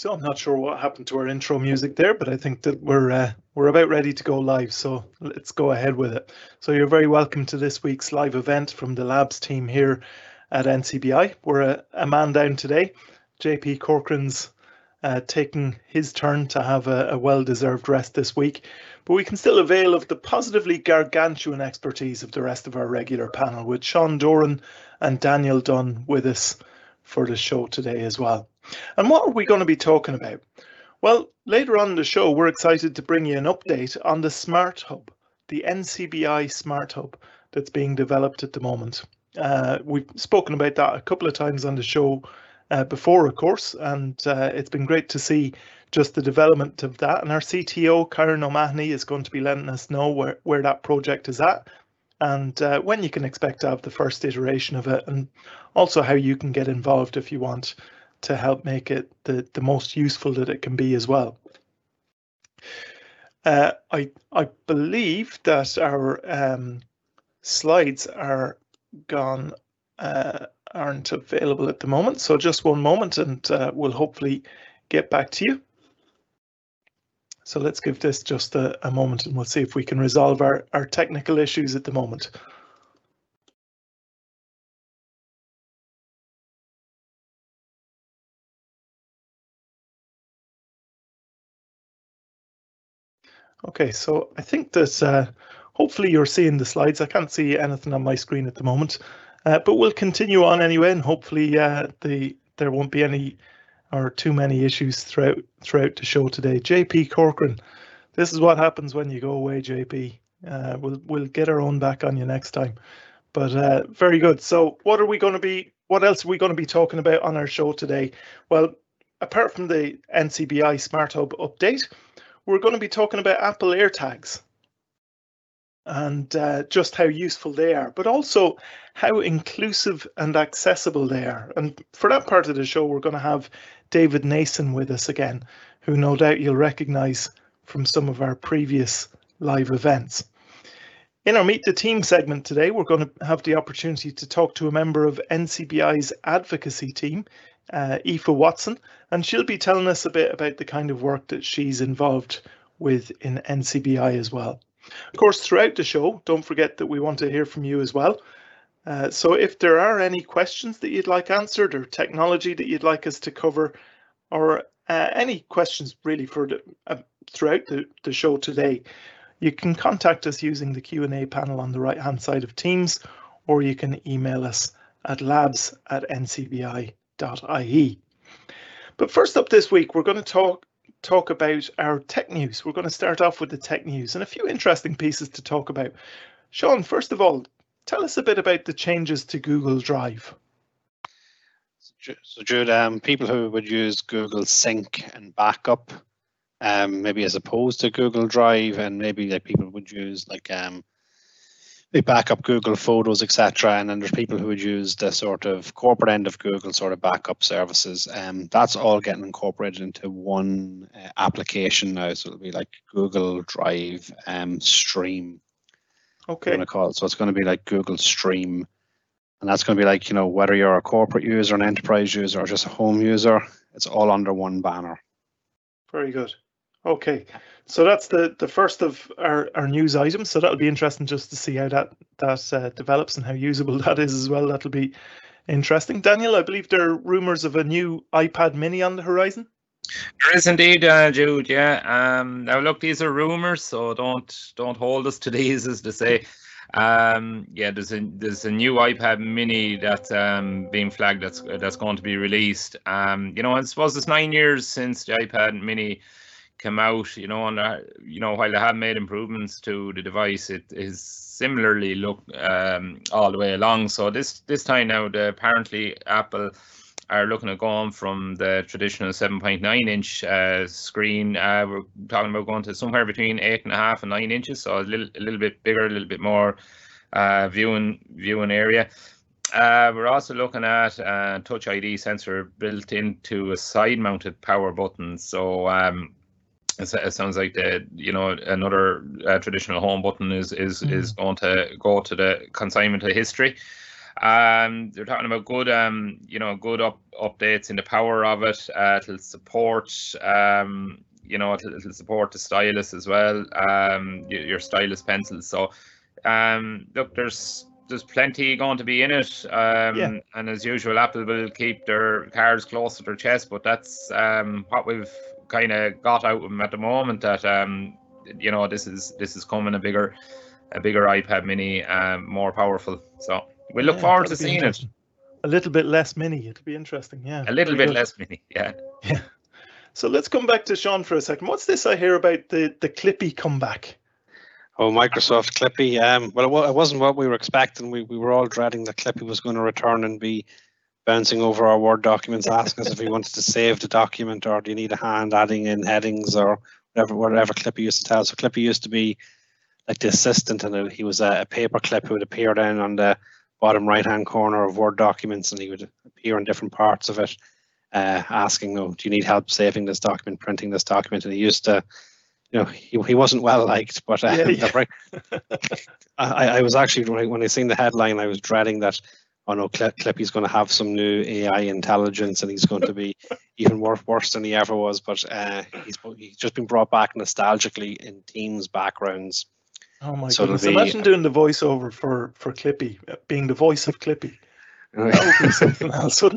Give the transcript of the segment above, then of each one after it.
So I'm not sure what happened to our intro music there, but I think that we're uh, we're about ready to go live. So let's go ahead with it. So you're very welcome to this week's live event from the Labs team here at NCBI. We're a, a man down today. JP Corcoran's uh, taking his turn to have a, a well-deserved rest this week, but we can still avail of the positively gargantuan expertise of the rest of our regular panel with Sean Doran and Daniel Dunn with us for the show today as well. And what are we going to be talking about? Well, later on in the show, we're excited to bring you an update on the Smart Hub, the NCBI Smart Hub that's being developed at the moment. Uh, we've spoken about that a couple of times on the show uh, before, of course, and uh, it's been great to see just the development of that. And our CTO, Karen O'Mahony, is going to be letting us know where, where that project is at and uh, when you can expect to have the first iteration of it, and also how you can get involved if you want to help make it the, the most useful that it can be as well. Uh, I I believe that our um, slides are gone uh, aren't available at the moment. So just one moment, and uh, we'll hopefully get back to you. So let's give this just a, a moment, and we'll see if we can resolve our our technical issues at the moment. Okay, so I think that uh, hopefully you're seeing the slides. I can't see anything on my screen at the moment, uh, but we'll continue on anyway, and hopefully uh, the there won't be any or too many issues throughout throughout the show today. JP Corcoran, this is what happens when you go away, JP. Uh, we'll we'll get our own back on you next time. But uh, very good. So what are we going to be? What else are we going to be talking about on our show today? Well, apart from the NCBI Smart Hub update, we're going to be talking about Apple AirTags and uh, just how useful they are, but also how inclusive and accessible they are. And for that part of the show, we're going to have David Nason with us again, who no doubt you'll recognize from some of our previous live events. In our Meet the Team segment today, we're going to have the opportunity to talk to a member of NCBI's advocacy team, uh, Aoife Watson, and she'll be telling us a bit about the kind of work that she's involved with in NCBI as well. Of course, throughout the show, don't forget that we want to hear from you as well. Uh, so if there are any questions that you'd like answered or technology that you'd like us to cover or uh, any questions really for the, uh, throughout the, the show today, you can contact us using the Q&A panel on the right hand side of Teams or you can email us at labs at ncbi tech.ie. But first up this week, we're going to talk talk about our tech news. We're going to start off with the tech news and a few interesting pieces to talk about. Sean, first of all, tell us a bit about the changes to Google Drive. So, Jude, um, people who would use Google Sync and Backup, um, maybe as opposed to Google Drive, and maybe like people would use like um, they back up Google Photos, etc. And then there's people who would use the sort of corporate end of Google sort of backup services. And um, that's all getting incorporated into one uh, application now. So it'll be like Google Drive um, Stream. Okay. I'm call it. So it's going to be like Google Stream. And that's going to be like, you know, whether you're a corporate user, an enterprise user, or just a home user, it's all under one banner. Very good. Okay, so that's the the first of our, our news items. So that'll be interesting just to see how that that uh, develops and how usable that is as well. That'll be interesting. Daniel, I believe there are rumors of a new iPad Mini on the horizon. There is indeed, uh, Jude. Yeah. Um, now look, these are rumors, so don't don't hold us to these, as to say. Um, yeah, there's a there's a new iPad Mini that's um, being flagged that's that's going to be released. Um, you know, I suppose it's nine years since the iPad Mini come out, you know, and uh, you know while they have made improvements to the device, it is similarly look um, all the way along. So this this time now, the, apparently Apple are looking at going from the traditional 7.9 inch uh, screen. Uh, we're talking about going to somewhere between eight and a half and nine inches, so a little a little bit bigger, a little bit more uh, viewing viewing area. Uh, we're also looking at uh, Touch ID sensor built into a side-mounted power button. So um, it sounds like the you know another uh, traditional home button is is mm. is going to go to the consignment of history. Um, they're talking about good, um, you know, good up updates in the power of it. Uh, it'll support, um, you know, it'll, it'll support the stylus as well. Um, your, your stylus pencils. So, um, look, there's there's plenty going to be in it. Um, Yeah. and as usual, Apple will keep their cards close to their chest. But that's um what we've kind of got out of them at the moment. That um, you know, this is this is coming a bigger, a bigger iPad Mini, um, more powerful. So we look Yeah, forward to seeing it. A little bit less mini. It'll be interesting. Yeah. A little bit good. less mini, yeah. Yeah. So let's come back to Sean for a second. What's this I hear about the the Clippy comeback? Oh, Microsoft Clippy. Um, well, it, wa- it wasn't what we were expecting. We, we were all dreading that Clippy was going to return and be bouncing over our Word documents, asking us if we wanted to save the document or do you need a hand adding in headings or whatever, whatever Clippy used to tell. us. So Clippy used to be like the assistant and he was a, a paper clip who would appear down on the bottom right hand corner of Word documents and he would appear in different parts of it, uh, asking, oh, do you need help saving this document, printing this document? And he used to you know, he, he wasn't well liked, but uh, Yeah, yeah. I, I was actually when I, when I seen the headline, I was dreading that. Oh no, Clip, Clippy's going to have some new AI intelligence, and he's going to be even worse worse than he ever was. But uh, he's he's just been brought back nostalgically in teams' backgrounds. Oh my So goodness! be- Imagine doing the voiceover for for Clippy, uh, being the voice of Clippy. That would be something else. I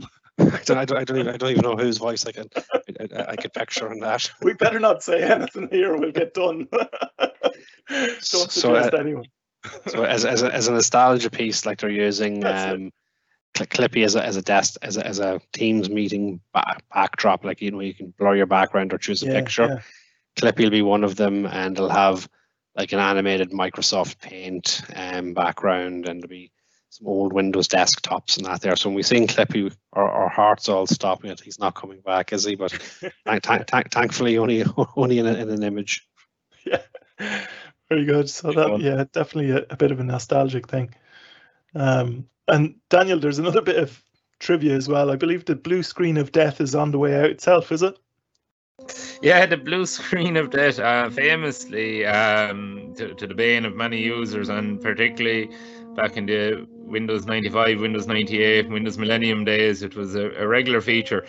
don't, I don't, I don't, even, I don't even know whose voice I can I, I, could picture in that. We better not say anything here. We'll get done. Don't So, suggest uh, anyone. So as, as, a, as a nostalgia piece, like they're using um, Clippy as a as a desk as a, as a Teams meeting ba- backdrop, like you know you can blur your background or choose a Yeah, picture. yeah. Clippy will be one of them, and they'll have like an animated Microsoft Paint um, background, and there'll be some old Windows desktops and that there. So when we seen Clippy, our, our hearts all stopping it. He's not coming back, is he? But thank, thank, thank, thankfully, only only in, a, in an image. Yeah, very good. So that yeah, definitely a, a bit of a nostalgic thing. Um, and Daniel, there's another bit of trivia as well. I believe the blue screen of death is on the way out itself. Is it? Yeah, the blue screen of death, uh, famously um, to, to the bane of many users, and particularly back in the Windows 95, Windows 98, Windows Millennium days, it was a, a regular feature.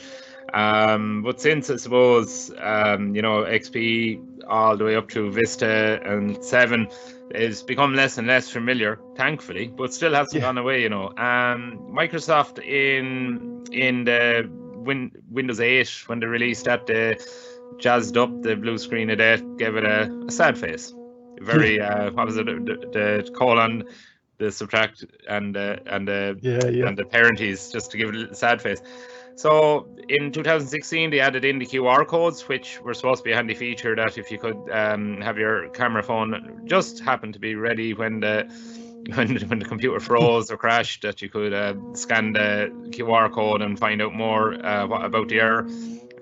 Um, but since I suppose um, you know XP all the way up to Vista and Seven, it's become less and less familiar, thankfully, but still hasn't Yeah. gone away. You know, um, Microsoft in in the Win- Windows 8 when they released that, they jazzed up the blue screen of death, gave it a, a sad face. Very uh, what was it? The, the colon, the subtract, and uh, and the Yeah, yeah. and the parentheses just to give it a sad face. So in 2016, they added in the QR codes, which were supposed to be a handy feature that if you could um, have your camera phone just happen to be ready when the when, when the computer froze or crashed, that you could uh, scan the QR code and find out more uh, about the error.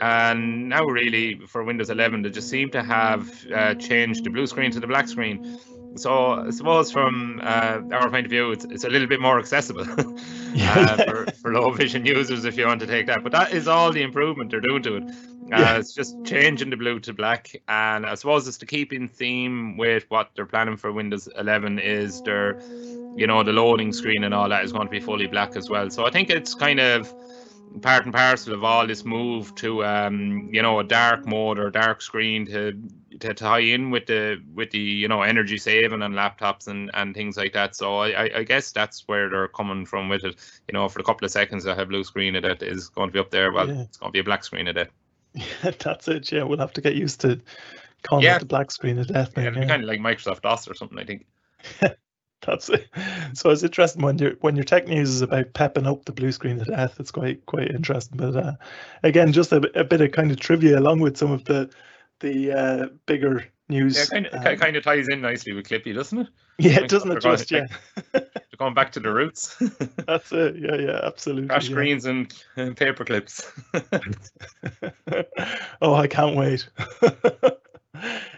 And now, really, for Windows 11, they just seem to have uh, changed the blue screen to the black screen. So I suppose from uh, our point of view, it's, it's a little bit more accessible uh, for, for low vision users if you want to take that. But that is all the improvement they're doing to it. Uh, Yeah. It's just changing the blue to black, and I suppose it's to keep in theme with what they're planning for Windows 11 is their, you know, the loading screen and all that is going to be fully black as well. So I think it's kind of part and parcel of all this move to um you know a dark mode or dark screen to to tie in with the with the you know energy saving on laptops and and things like that so I, I guess that's where they're coming from with it you know for a couple of seconds I have blue screen of it is going to be up there well Yeah. it's going to be a black screen of it Yeah, that's it. Yeah, we'll have to get used to calling Yeah. it the black screen of death. yeah, now, it'll be yeah. kind of like microsoft dos or something i think That's it. So it's interesting when your when your tech news is about pepping up the blue screen of death. It's quite quite interesting. But uh, again, just a, bit- a bit of kind of trivia along with some of the the uh, bigger news. yeah kind of, um, kind of ties in nicely with clippy doesn't it yeah, like doesn't it just? Yeah, going back to the roots that's it. Yeah, yeah, absolutely. crash yeah. screens and, and paper clips oh, I can't wait.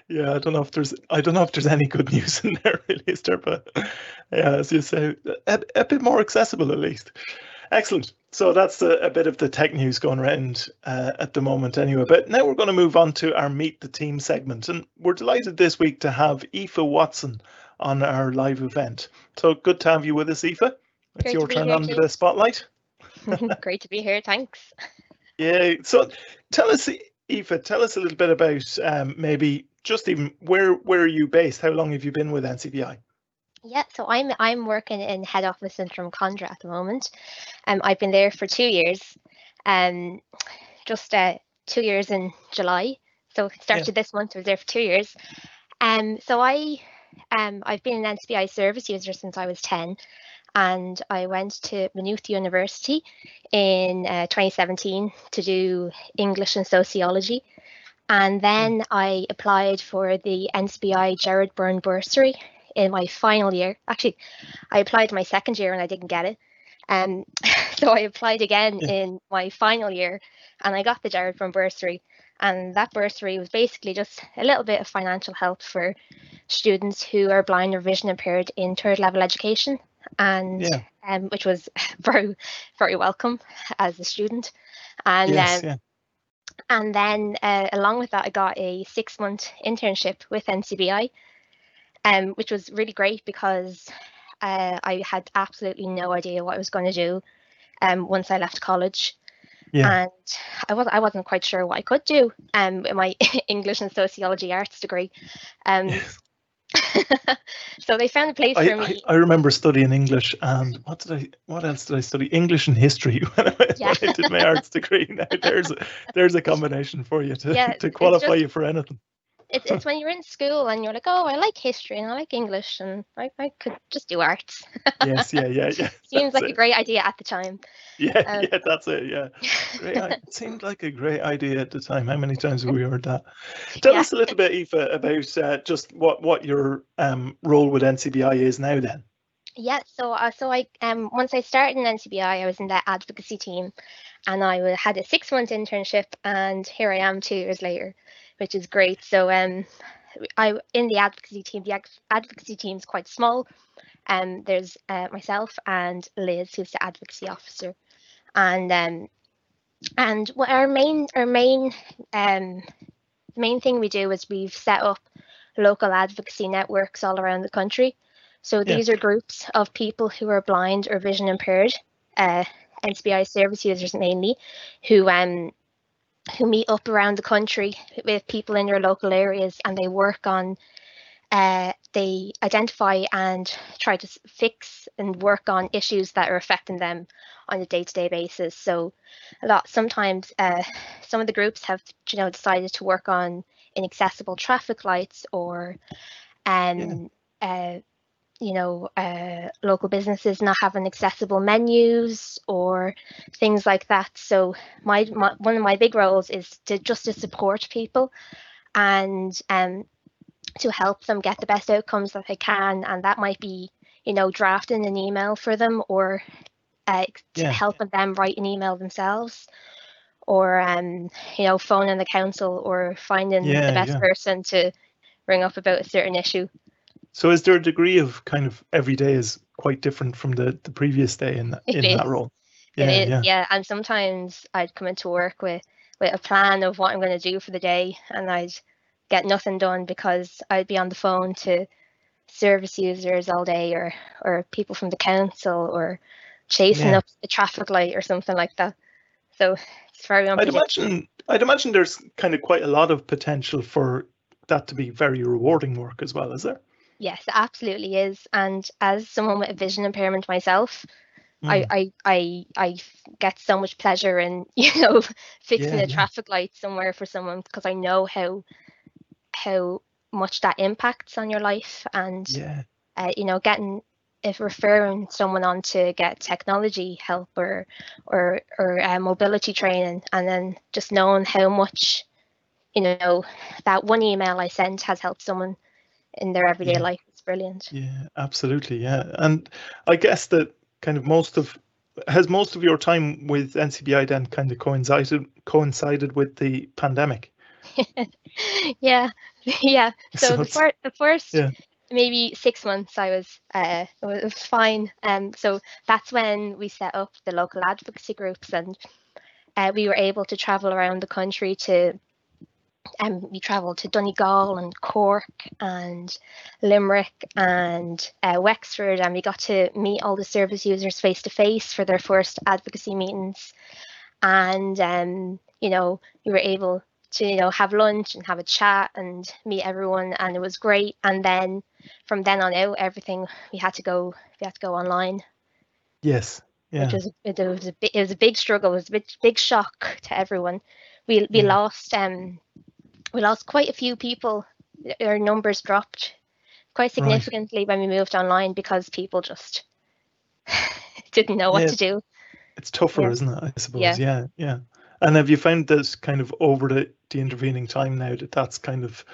Yeah, I don't know if there's I don't know if there's any good news in there really, is there? But yeah, as you say, a, a bit more accessible at least. Excellent. So that's a, a bit of the tech news going around uh, at the moment, anyway. But now we're going to move on to our Meet the Team segment, and we're delighted this week to have Aoife Watson on our live event. So good to have you with us, Aoife. It's Great your turn under the spotlight. Great to be here. Thanks. Yeah. So tell us, Aoife, tell us a little bit about um, maybe just even where where are you based? How long have you been with NCBI? Yeah, so I'm I'm working in head office in Drumcondra at the moment. Um, I've been there for two years. Um, just uh, two years in July. So it started this month. I was there for two years. Um, so I um I've been an NCBI service user since I was ten, and I went to Maynooth University in uh, 2017 to do English and sociology. And then I applied for the NCBI Gerard Byrne bursary in my final year. Actually, I applied my second year and I didn't get it. Um, so I applied again Yeah. in my final year and I got the Gerard Byrne bursary. And that bursary was basically just a little bit of financial help for students who are blind or vision impaired in third level education. And Yeah. um, which was very, very welcome as a student. And yes. um, yeah. and then uh, along with that, I got a six month internship with NCBI, um, which was really great because uh, I had absolutely no idea what I was going to do um, once I left college. Yeah. And I, was, I wasn't quite sure what I could do um, in my English and sociology arts degree. Um. so they found a place I, for me. I remember studying English and what did I what else did I study? English and history when I, when I did my arts degree. Now there's a, there's a combination for you to, Yeah, to qualify just- you for anything. It's, it's when you're in school and you're like, oh, I like history and I like English and I, I could just do arts. Yes, yeah, yeah, yeah. Seems like a great idea at the time. Yeah, um, yeah, that's it. Yeah, great. It seemed like a great idea at the time. How many times have we heard that? Tell Yeah. us a little bit, Aoife, about uh, just what what your um, role with NCBI is now. Then. Yeah, so uh, so I um once I started in NCBI, I was in the advocacy team, and I had a six month internship, and here I am two years later, which is great. So um, I in the advocacy team, the advocacy team is quite small. Um, there's uh, myself and Liz, who's the advocacy officer, and um, and what our main our main um main thing we do is we've set up local advocacy networks all around the country. So Yeah. these are groups of people who are blind or vision impaired, uh, NCBI service users mainly, who um who meet up around the country with people in your local areas and they work on uh, they identify and try to fix and work on issues that are affecting them on a day-to-day basis. So a lot sometimes uh, some of the groups have you know decided to work on inaccessible traffic lights or um uh, you know uh, local businesses not having accessible menus or things like that. So my, my one of my big roles is to just to support people and um to help them get the best outcomes that they can and that might be you know drafting an email for them or uh, to Yeah. helping them write an email themselves or um you know phoning the council or finding Yeah, the best yeah. person to ring up about a certain issue So, is there a degree of kind of every day is quite different from the the previous day in that, in that role? Is, yeah, yeah. And sometimes I'd come into work with with a plan of what I'm going to do for the day, and I'd get nothing done because I'd be on the phone to service users all day, or or people from the council, or chasing Yeah. up the traffic light or something like that. So it's very I'd imagine I'd imagine there's kind of quite a lot of potential for that to be very rewarding work as well, is there? Yes, it absolutely is. And as someone with a vision impairment myself, I, Mm. I I I f- get so much pleasure in you know fixing Yeah, a yeah. traffic light somewhere for someone because I know how how much that impacts on your life and yeah, uh, you know getting if referring someone on to get technology help or or or uh, mobility training and then just knowing how much you know that one email I sent has helped someone in their everyday Yeah. life it's brilliant. yeah, absolutely, yeah. And I guess that kind of most of has most of your time with NCBI then kind of coincided coincided with the pandemic. yeah, yeah. So, So the, fir- the first yeah. maybe six months, I was uh, it was, it was fine. Um, so that's when we set up the local advocacy groups, and uh, we were able to travel around the country to and we travelled to Donegal and Cork and Limerick and uh, Wexford, and we got to meet all the service users face to face for their first advocacy meetings. And um, you know, we were able to you know have lunch and have a chat and meet everyone, and it was great. And then from then on out, everything we had to go we had to go online. Yes. Yeah. Which was it was a big, it was a big struggle. It was a big big shock to everyone. We we Yeah. lost um we lost quite a few people. Our numbers dropped quite significantly when we moved online because people just didn't know what Yeah. to do. It's tougher, Yeah. isn't it? I suppose. Yeah. Yeah. yeah, And have you found that kind of over the, the intervening time now that that's kind of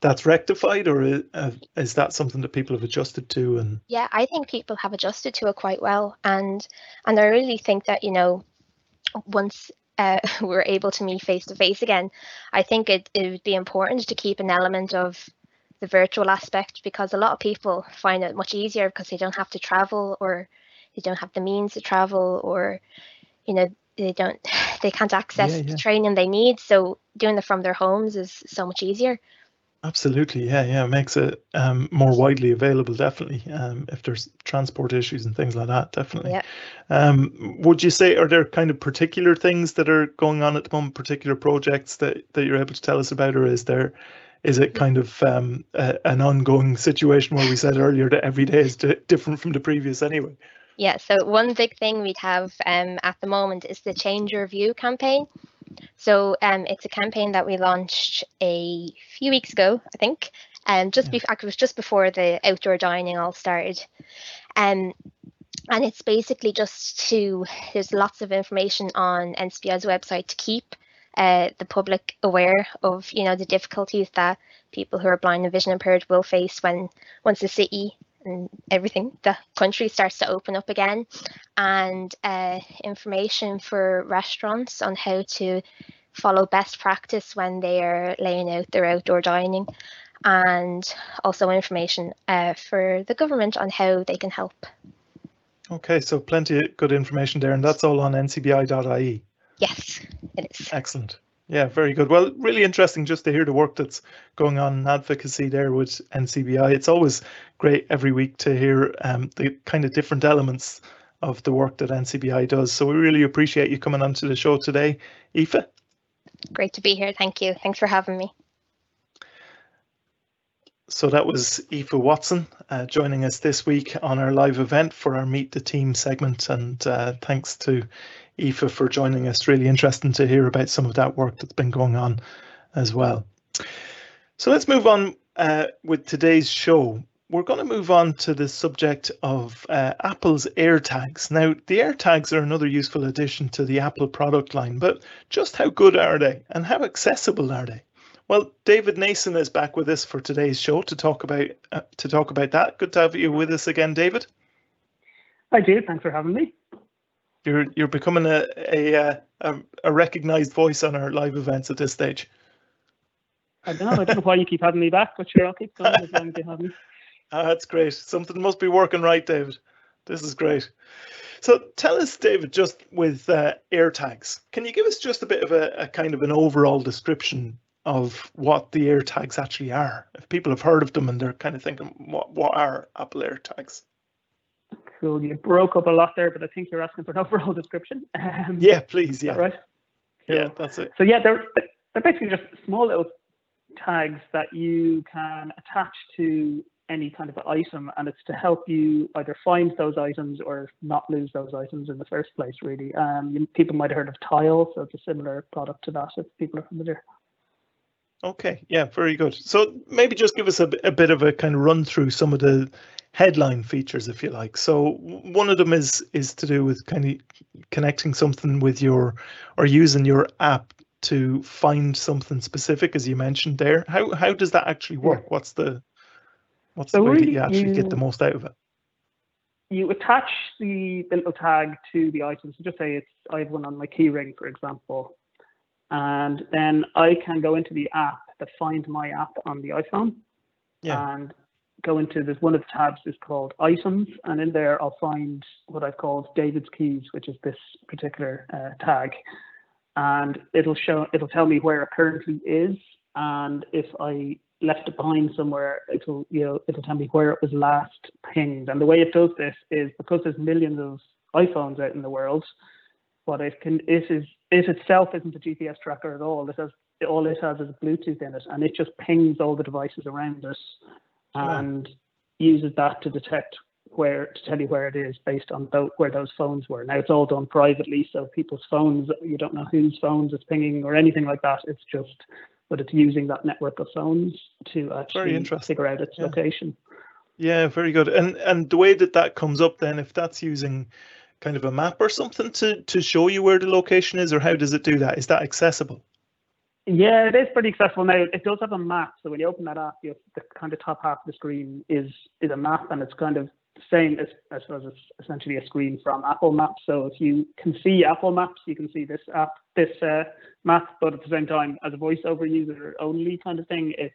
that's rectified, or i- uh, is that something that people have adjusted to? And Yeah, I think people have adjusted to it quite well, and and I really think that you know, once uh, we're able to meet face to face again, I think it it would be important to keep an element of the virtual aspect because a lot of people find it much easier because they don't have to travel or they don't have the means to travel or you know they don't they can't access Yeah, yeah. the training they need. So doing it from their homes is so much easier absolutely, yeah, yeah, it makes it um, more widely available. Definitely, um, if there's transport issues and things like that, definitely. Yeah. Um, would you say are there kind of particular things that are going on at the moment, particular projects that that you're able to tell us about, or is there? Is it kind of um, a, an ongoing situation where we said earlier that every day is di- different from the previous anyway? Yeah, so one big thing we'd have um, at the moment is the Change Your View campaign. So um, it's a campaign that we launched a few weeks ago, I think, um, just Yeah. before it was just before the outdoor dining all started. Um, and it's basically just to there's lots of information on NCBI's website to keep uh, the public aware of you know the difficulties that people who are blind and vision impaired will face when once the city and everything the country starts to open up again and uh, information for restaurants on how to follow best practice when they are laying out their outdoor dining and also information uh, for the government on how they can help Okay, so plenty of good information there, and that's all on ncbi.ie. yes it is Excellent. Yeah, very good. Well, really interesting just to hear the work that's going on in advocacy there with NCBI. It's always great every week to hear um, the kind of different elements of the work that NCBI does. So we really appreciate you coming onto the show today, Aoife. great to be here thank you thanks for having me So that was Aoife Watson uh, joining us this week on our live event for our Meet the Team segment. And uh, thanks to Aoife for joining us. Really interesting to hear about some of that work that's been going on as well. So let's move on uh, with today's show. We're going to move on to the subject of uh, Apple's AirTags. Now, the AirTags are another useful addition to the Apple product line, but just how good are they and how accessible are they? Well, David Nason is back with us for today's show to talk about uh, to talk about that. Good to have you with us again, David. Hi, Dave. Thanks for having me. You're you're becoming a a uh, a, a recognised voice on our live events at this stage. I don't know. I don't know why you keep having me back, but sure, I'll keep going as long as you have me. Ah, that's great. Something must be working right, David. This is great. So tell us, David, just with uh, AirTags, can you give us just a bit of a, a kind of an overall description of what the AirTags actually are? If people have heard of them and they're kind of thinking, what what are Apple AirTags? Cool. You broke up a lot there, but I think you're asking for an overall description. Um, Yeah, please. Yeah, right. yeah, that's it. So yeah, they're they're basically just small little tags that you can attach to any kind of item, and it's to help you either find those items or not lose those items in the first place. Really, um, people might have heard of Tile, so it's a similar product to that. If people are familiar. Okay, yeah, very good. So maybe just give us a, a bit of a kind of run through some of the headline features, if you like. So one of them is is to do with kind of connecting something with your or using your app to find something specific, as you mentioned there. How how does that actually Yeah. work? What's the what's So the way that you actually get the most out of it? you attach the, the little tag to the item. So just say it's I have one on my key ring, for example, and then I can go into the app, the Find My app on the iPhone, Yeah. and go into this one of the tabs is called Items, and in there I'll find what I've called David's Keys, which is this particular uh, tag, and it'll show it'll tell me where it currently is and if I left it behind somewhere, it'll you know it'll tell me where it was last pinged. And the way it does this is because there's millions of iPhones out in the world, what it can it is it itself isn't a GPS tracker at all. It has all it has is Bluetooth in it, and it just pings all the devices around us, and uses that to detect where to tell you where it is based on th- where those phones were. Now it's all done privately, so people's phones you don't know whose phones it's pinging or anything like that. It's just but it's using that network of phones to actually figure out its yeah. location. Yeah, very good. And and the way that that comes up then, if that's using kind of a map or something to to show you where the location is, or how does it do that? Is that accessible? Yeah, it is pretty accessible now. It does have a map, so when you open that app, the kind of top half of the screen is is a map, and it's kind of the same as I suppose it's essentially a screen from Apple Maps. So if you can see Apple Maps, you can see this app, this uh, map, but at the same time, as a voiceover user only kind of thing, it's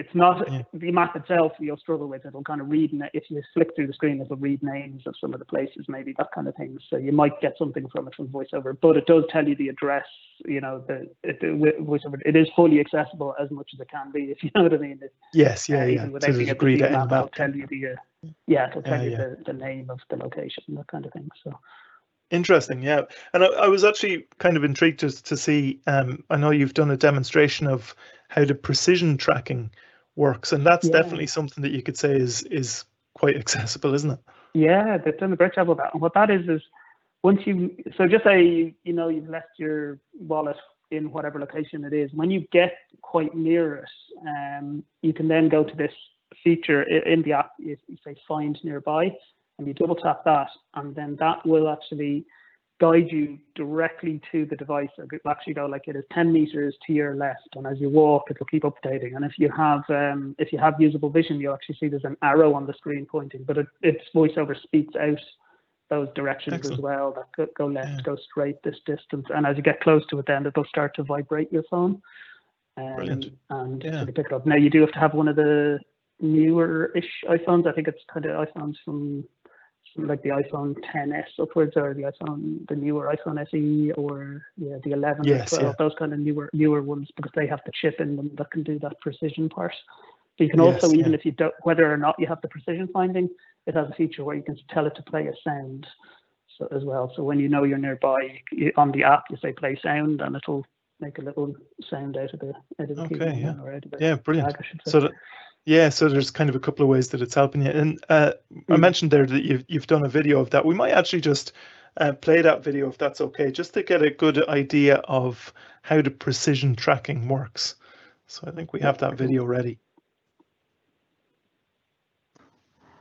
it's not yeah. the map itself you'll struggle with. It'll kind of read if you flick through the screen, it'll read names of some of the places, maybe that kind of thing. So you might get something from it from voiceover, but it does tell you the address. You know, the, the voiceover. It is fully accessible as much as it can be, if you know what I mean. It, yes, yeah, uh, yeah. Without being able to map, it'll tell you the uh, yeah, it'll tell you The, the name of the location, that kind of thing. So. Interesting, yeah. And I, I, was actually kind of intrigued just to see. Um, I know you've done a demonstration of how the precision tracking works, and that's yeah. definitely something that you could say is is quite accessible, isn't it? Yeah, they've done a great job of that. And what that is is once you so just say you, you know you've left your wallet in whatever location it is. When you get quite near it, um, you can then go to this feature in the app. You, you say find nearby, and you double tap that, and then that will actually guide you directly to the device. It will actually go like it is 10 meters to your left, and as you walk, it will keep updating. And if you have um, if you have usable vision, you'll actually see there's an arrow on the screen pointing, but it, its voiceover speaks out those directions Excellent. as well. That go, go left, yeah. go straight this distance, and as you get close to it, then it'll start to vibrate your phone. Um, Brilliant. And yeah. pick it up. Now you do have to have one of the newer-ish iPhones. I think it's kind of iPhones from like the iPhone 10s upwards or the iPhone the newer iPhone SE or yeah the 11 yes, or 12 yeah. those kind of newer newer ones because they have the chip in them that can do that precision part. But you can yes, also even yeah. if you don't whether or not you have the precision finding, it has a feature where you can tell it to play a sound so, as well. So when you know you're nearby you, on the app, you say play sound and it'll make a little sound out of the out of the okay, yeah. Or out of the yeah, brilliant. so that, yeah, so there's kind of a couple of ways that it's helping you. And uh, mm. I mentioned there that you've you've done a video of that. We might actually just uh, play that video if that's okay, just to get a good idea of how the precision tracking works. So I think we have that video ready.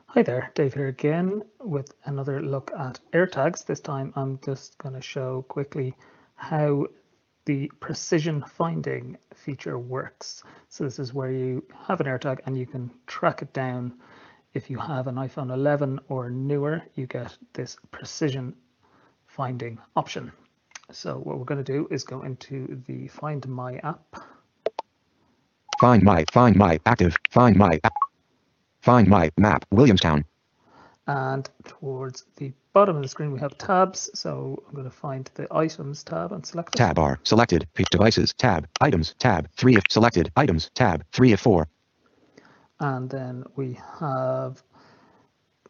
Hi there, Dave here again with another look at AirTags. This time I'm just going to show quickly how the precision finding feature works. So this is where you have an AirTag and you can track it down. If you have an iPhone 11 or newer, you get this precision finding option. So what we're going to do is go into the Find My app. Find My, Find My, active, Find My, Find My, map, Williamstown. And towards the bottom of the screen, we have tabs. So I'm going to find the items tab and select it. Tab bar selected. Pick devices tab. Items tab. Three if selected. Items tab. Three of four. And then we have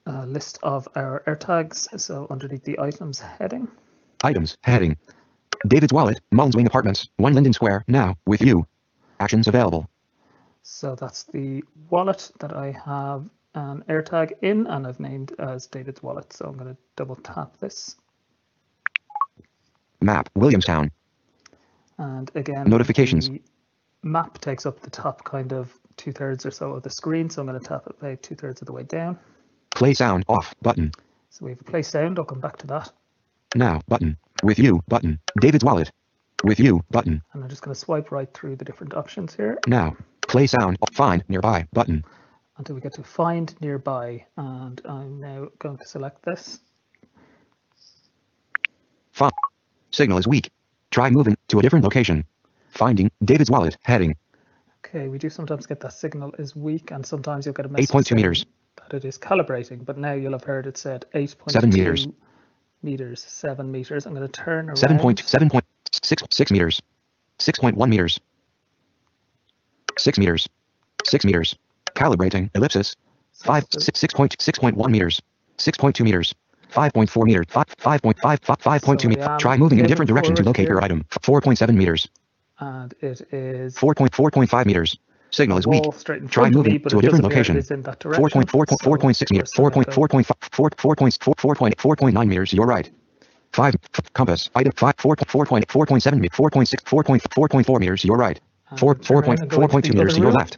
a list of our AirTags. So underneath the items heading. Items heading. David's wallet. Mullins Wing Apartments. One Linden Square. Now with you. Actions available. So that's the wallet that I have an AirTag in and I've named as David's wallet. So I'm going to double tap this. Map, Williamstown. And again, notifications. map takes up the top kind of two thirds or so of the screen. So I'm going to tap it about two thirds of the way down. Play sound off button. So we have a play sound. I'll come back to that. Now button. With you button. David's wallet. With you button. And I'm just going to swipe right through the different options here. Now play sound. Find nearby button until we get to find nearby and I'm now going to select this. Find. Signal is weak. Try moving to a different location. Finding David's wallet heading. Okay, we do sometimes get that signal is weak and sometimes you'll get a message 8.2 meters. that it is calibrating, but now you'll have heard it said 8.2 meters. meters, 7 meters. I'm going to turn around. 7.7.6 6 meters. 6.1 meters. 6 meters. 6 meters. Calibrating. Ellipsis. 5, So 6, 6.6.1 meters. 6.2 meters. 5.4 meters. 5, 5.5, 5.2 So meters. Am Try moving in a different direction to locate your item. 4.7 meters. And it is 4.4.5 meters. Signal is weak. wall straight in Try of me, moving to a different location. It is in that direction. 4.4.4.6 meters. 4.4.4.4.9 meters. You're right. 5 f- compass. Item 5 4 4.4.7 4.6 4.4 meters. You're right. 4 4.4.2 meters to your left.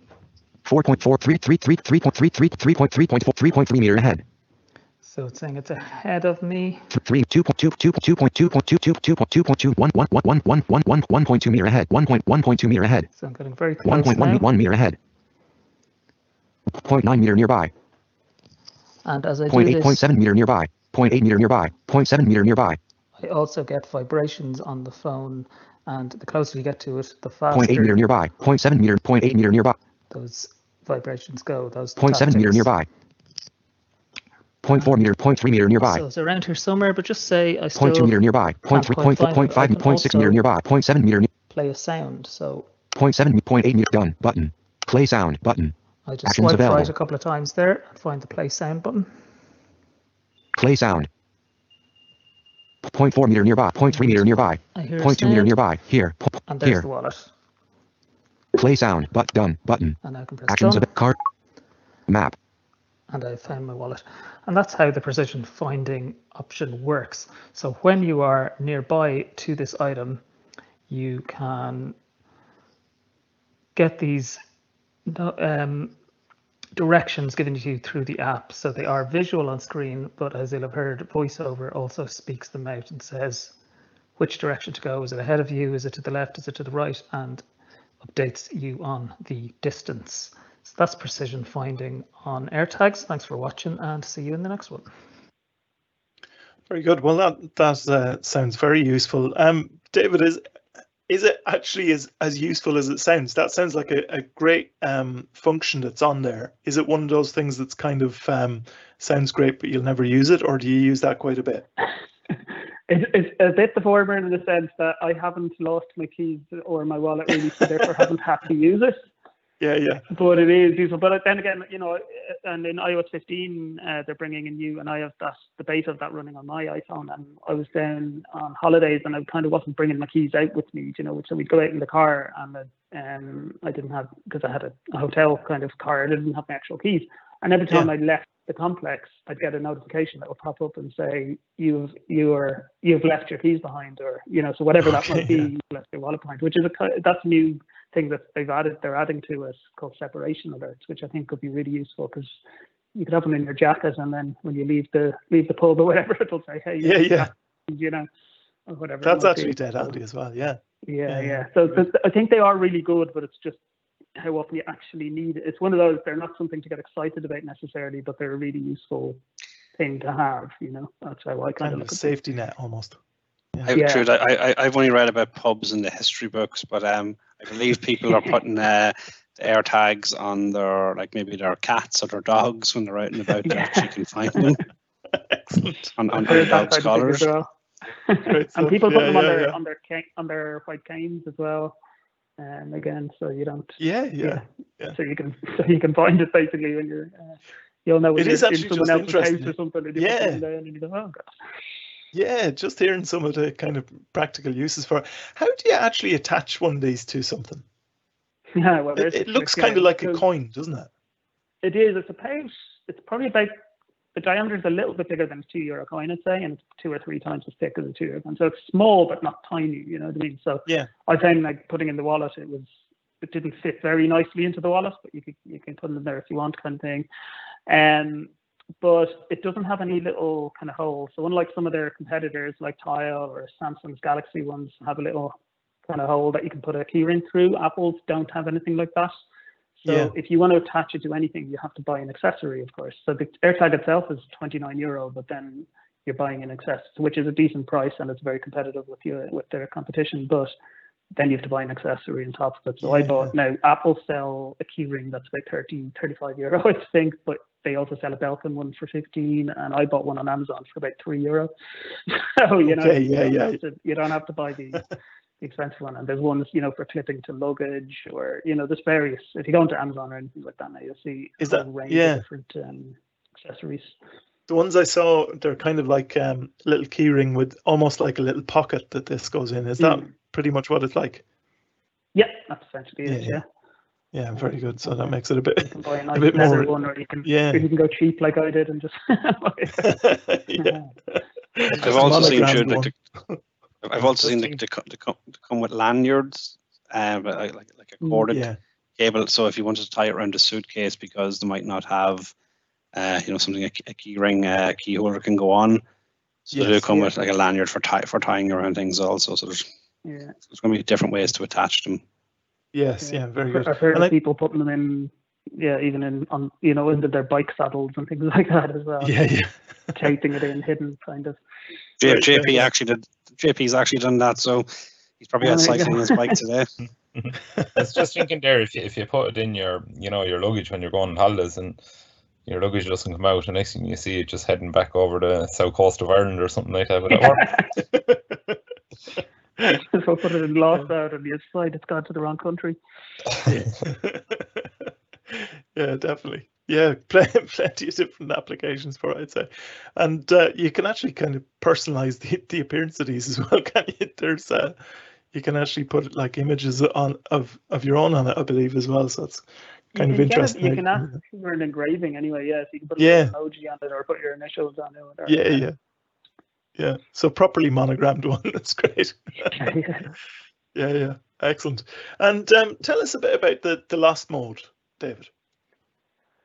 4.43333.3.3.3.3.3 meter ahead. So it's saying it's ahead of me. 3 2.2.2.2.2.2.2.2 1.1.1.1.1.1.2 meter ahead. 1.1.2 meter ahead. So I'm getting very close 1.1 now. 1 meter ahead. 0.9 meter nearby. And as I do 0.8 this, 0.7 meter nearby. 0.8 meter nearby. 0.7 meter nearby. I also get vibrations on the phone. And the closer you get to it, the faster 0.8 meter nearby. 0.7 meter. 0.8 meter nearby. Those vibrations go. Those 0.7 meter nearby. 0.4 meter. 0.3 meter nearby. So it's around here somewhere, but just say I still 0.2 meter nearby. 0.3 quite 0.4 find 0.5 0.6 meter nearby. 0.7 meter. ne- play a sound. So 0.7 0.8 meter. Done. Button. Play sound. Button. I just Actions swipe right a couple of times there and find the play sound button. Play sound. 0.4 meter nearby. 0.3 meter nearby. I hear a 0.2 meter nearby. Here. P- and there's Here. the wallet. Play sound. But done. Button. And I can press Actions done, of card. Map. and I found my wallet. And that's how the precision finding option works. So when you are nearby to this item, you can get these um, directions given to you through the app. So they are visual on screen, but as you'll have heard, VoiceOver also speaks them out and says which direction to go. Is it ahead of you? Is it to the left? Is it to the right? And updates you on the distance. So that's precision finding on AirTags. Thanks for watching and see you in the next one. Very good. Well, that that uh, sounds very useful. Um, David, is is it actually as as useful as it sounds? That sounds like a, a great um, function that's on there. Is it one of those things that's kind of um, sounds great, but you'll never use it, or do you use that quite a bit? It's, it's a bit the former in the sense that I haven't lost my keys or my wallet really, so therefore haven't had to use it. Yeah, yeah, But it is useful. But then again, you know, and in iOS 15, uh, they're bringing in new, and I have that the beta of that running on my iPhone. And I was down on holidays, and I kind of wasn't bringing my keys out with me, you know. So we'd go out in the car, and uh, um, I didn't have because I had a, a hotel kind of car. I didn't have my actual keys. And every time Yeah. I left the complex, I'd get a notification that would pop up and say you've you're you've left your keys behind, or you know, so whatever that might be, yeah. you left your wallet behind, which is a that's a new thing that they've added. They're adding to it called separation alerts, which I think could be really useful because you could have them in your jacket, and then when you leave the leave the pub or whatever, it'll say, hey, yeah, yeah. you know, or whatever. That's actually be. dead handy as well. Yeah, Yeah, Yeah, yeah. So th- I think they are really good, but it's just how often you actually need it. It's one of those, they're not something to get excited about necessarily, but they're a really useful thing to have, you know. That's how I kind kind of of look a at it. safety net almost. I, Yeah. Trude, I, I, I've only read about pubs in the history books, but um, I believe people are putting uh, the air tags on their, like maybe their cats or their dogs when they're out and about. They actually can find them Excellent. on, on I've their that dog's kind of thing as collars. well. And people put Yeah, them on their yeah. on their on their white canes as well. Um, again, so you don't. Yeah, yeah. Yeah. So you can so you can find it basically when you're. Uh, you'll know It is actually in someone else's house or something, Yeah. down and you go, oh. Yeah, just hearing some of the kind of practical uses for it. How do you actually attach one of these to something? Yeah, well, It, it looks kind of like a coin, doesn't it? It is. It's about. It's probably about. The diameter is a little bit bigger than a two euro coin, I'd say, and it's two or three times as thick as a two euro coin. So it's small, but not tiny. You know what I mean? So Yeah. I found like putting in the wallet, it was. It didn't fit very nicely into the wallet, but you could you can put it in there if you want, kind of thing. Um, but it doesn't have any little kind of holes. So unlike some of their competitors like Tile or Samsung's Galaxy ones have a little kind of hole that you can put a keyring through. Apple's don't have anything like that. So Yeah. if you want to attach it to anything, you have to buy an accessory, of course. So the AirTag itself is 29 euro, but then you're buying an accessory, which is a decent price and it's very competitive with you with their competition. But then you have to buy an accessory on top of it. So I bought now Apple sell a keyring that's about 30, 35 euro, I think, but they also sell a Belkin one for 15, and I bought one on Amazon for about three euro. so you know, Okay, you yeah, don't yeah. to, you don't have to buy the the expensive one, and there's ones you know for clipping to luggage or you know there's various. If you go into Amazon or anything like that, now you'll see Is a that- range yeah. of different um, accessories. The ones I saw, they're kind of like um, little keyring with almost like a little pocket that this goes in. Is that Mm. pretty much what it's like? Yeah, that's essentially it. Yeah, Yeah, Yeah, very good. So that makes it a bit. you can buy a bit more- one, or you can Yeah. or you can go cheap like I did and just. yeah. I've also seen Monogram Jude, the, I've also seen the, the, the, co- the come with lanyards, um, like like like a Mm, corded Yeah, cable. So if you wanted to tie it around a suitcase because they might not have, uh, you know, something a, key- a key ring, uh, key holder can go on. So they do come yeah. with like a lanyard for tie for tying around things also. So there's yeah. there's going to be different ways to attach them. yes, yeah, very good. I've heard And of I- people putting them in, yeah, even in on you know into their bike saddles and things like that as well. Yeah, yeah. taping it in hidden kind of. J- Right, JP actually did. JP's actually done that. So he's probably oh out Oh, cycling his bike today. I was just thinking there if you, if you put it in your you know your luggage when you're going on holidays and your luggage doesn't come out and next thing you see it just heading back over the south coast of Ireland or something like that. Would that work? if I put it in lost out on the other side, it's gone to the wrong country. yeah, definitely. Yeah, plenty, plenty of different applications for it, I'd say. And uh, you can actually kind of personalize the, the appearance of these as well, can you? There's uh, you can actually put like images on of, of your own on it, I believe, as well. So it's kind of get it- interesting. you can ask for an engraving anyway. Yeah, so you can put a Yeah. little emoji on it or put your initials on it. Or Yeah, yeah. Yeah. So properly monogrammed one. That's great. yeah. Yeah. Excellent. And um, tell us a bit about the, the lost mode, David.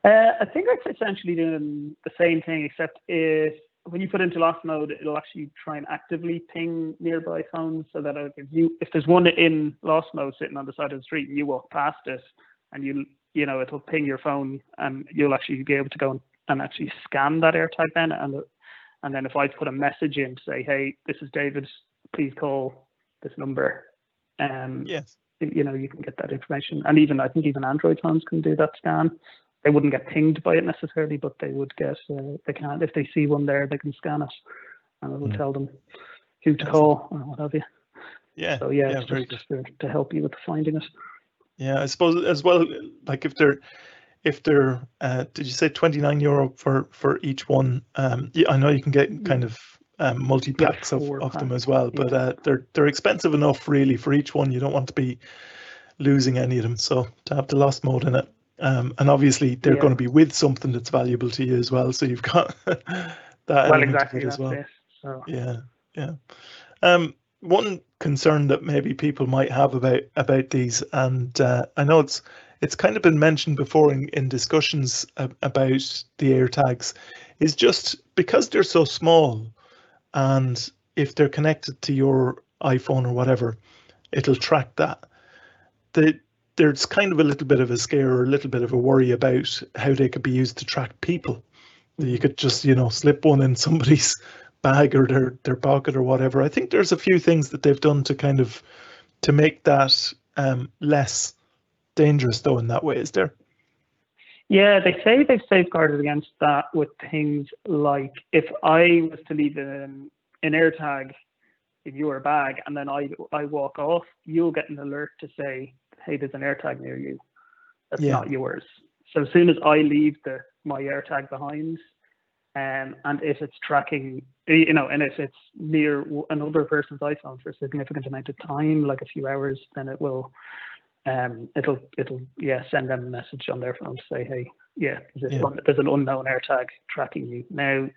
Uh, I think it's essentially doing the same thing, except if when you put into lost mode, it'll actually try and actively ping nearby phones so that if you if there's one in lost mode sitting on the side of the street and you walk past it and you you know it'll ping your phone and you'll actually be able to go and actually scan that AirTag then. And and then if I put a message in to say hey this is David please call this number um Yes. you know you can get that information. And even i think even android phones can do that scan they wouldn't get pinged by it necessarily but they would get uh, they can if they see one there they can scan it and it will Mm. tell them who to call or what have you Yeah. so yeah, yeah, it's very just to, to help you with finding it Yeah, I suppose as well. Like if they're, if they're, uh, did you say twenty nine euro for for each one? Um, yeah, I know you can get kind of um, multi packs of, four of them as well, yeah. but uh, they're they're expensive enough really for each one. You don't want to be losing any of them. So to have the lost mode in it, um, and obviously they're Yeah. going to be with something that's valuable to you as well. So you've got that well exactly as well. it so Yeah, yeah. Um, one concern that maybe people might have about about these, and uh, I know it's it's kind of been mentioned before in, in discussions about the AirTags, is just because they're so small, and if they're connected to your iPhone or whatever, it'll track that. The there's kind of a little bit of a scare or a little bit of a worry about how they could be used to track people. You could just, you know, slip one in somebody's bag or their their pocket or whatever. I think there's a few things that they've done to kind of to make that um, less dangerous, though. In that way, is there? Yeah, they say they've safeguarded against that with things like if I was to leave an, an AirTag in your bag and then I I walk off, you'll get an alert to say, "Hey, there's an AirTag near you. That's Yeah. not yours." So as soon as I leave the my AirTag behind, um, and if it's tracking, you know, and if it's near another person's iPhone for a significant amount of time, like a few hours, then it will um, it'll it'll yeah send them a message on their phone to say, hey, yeah, there's, Yeah. un- there's an unknown AirTag tracking you. Now,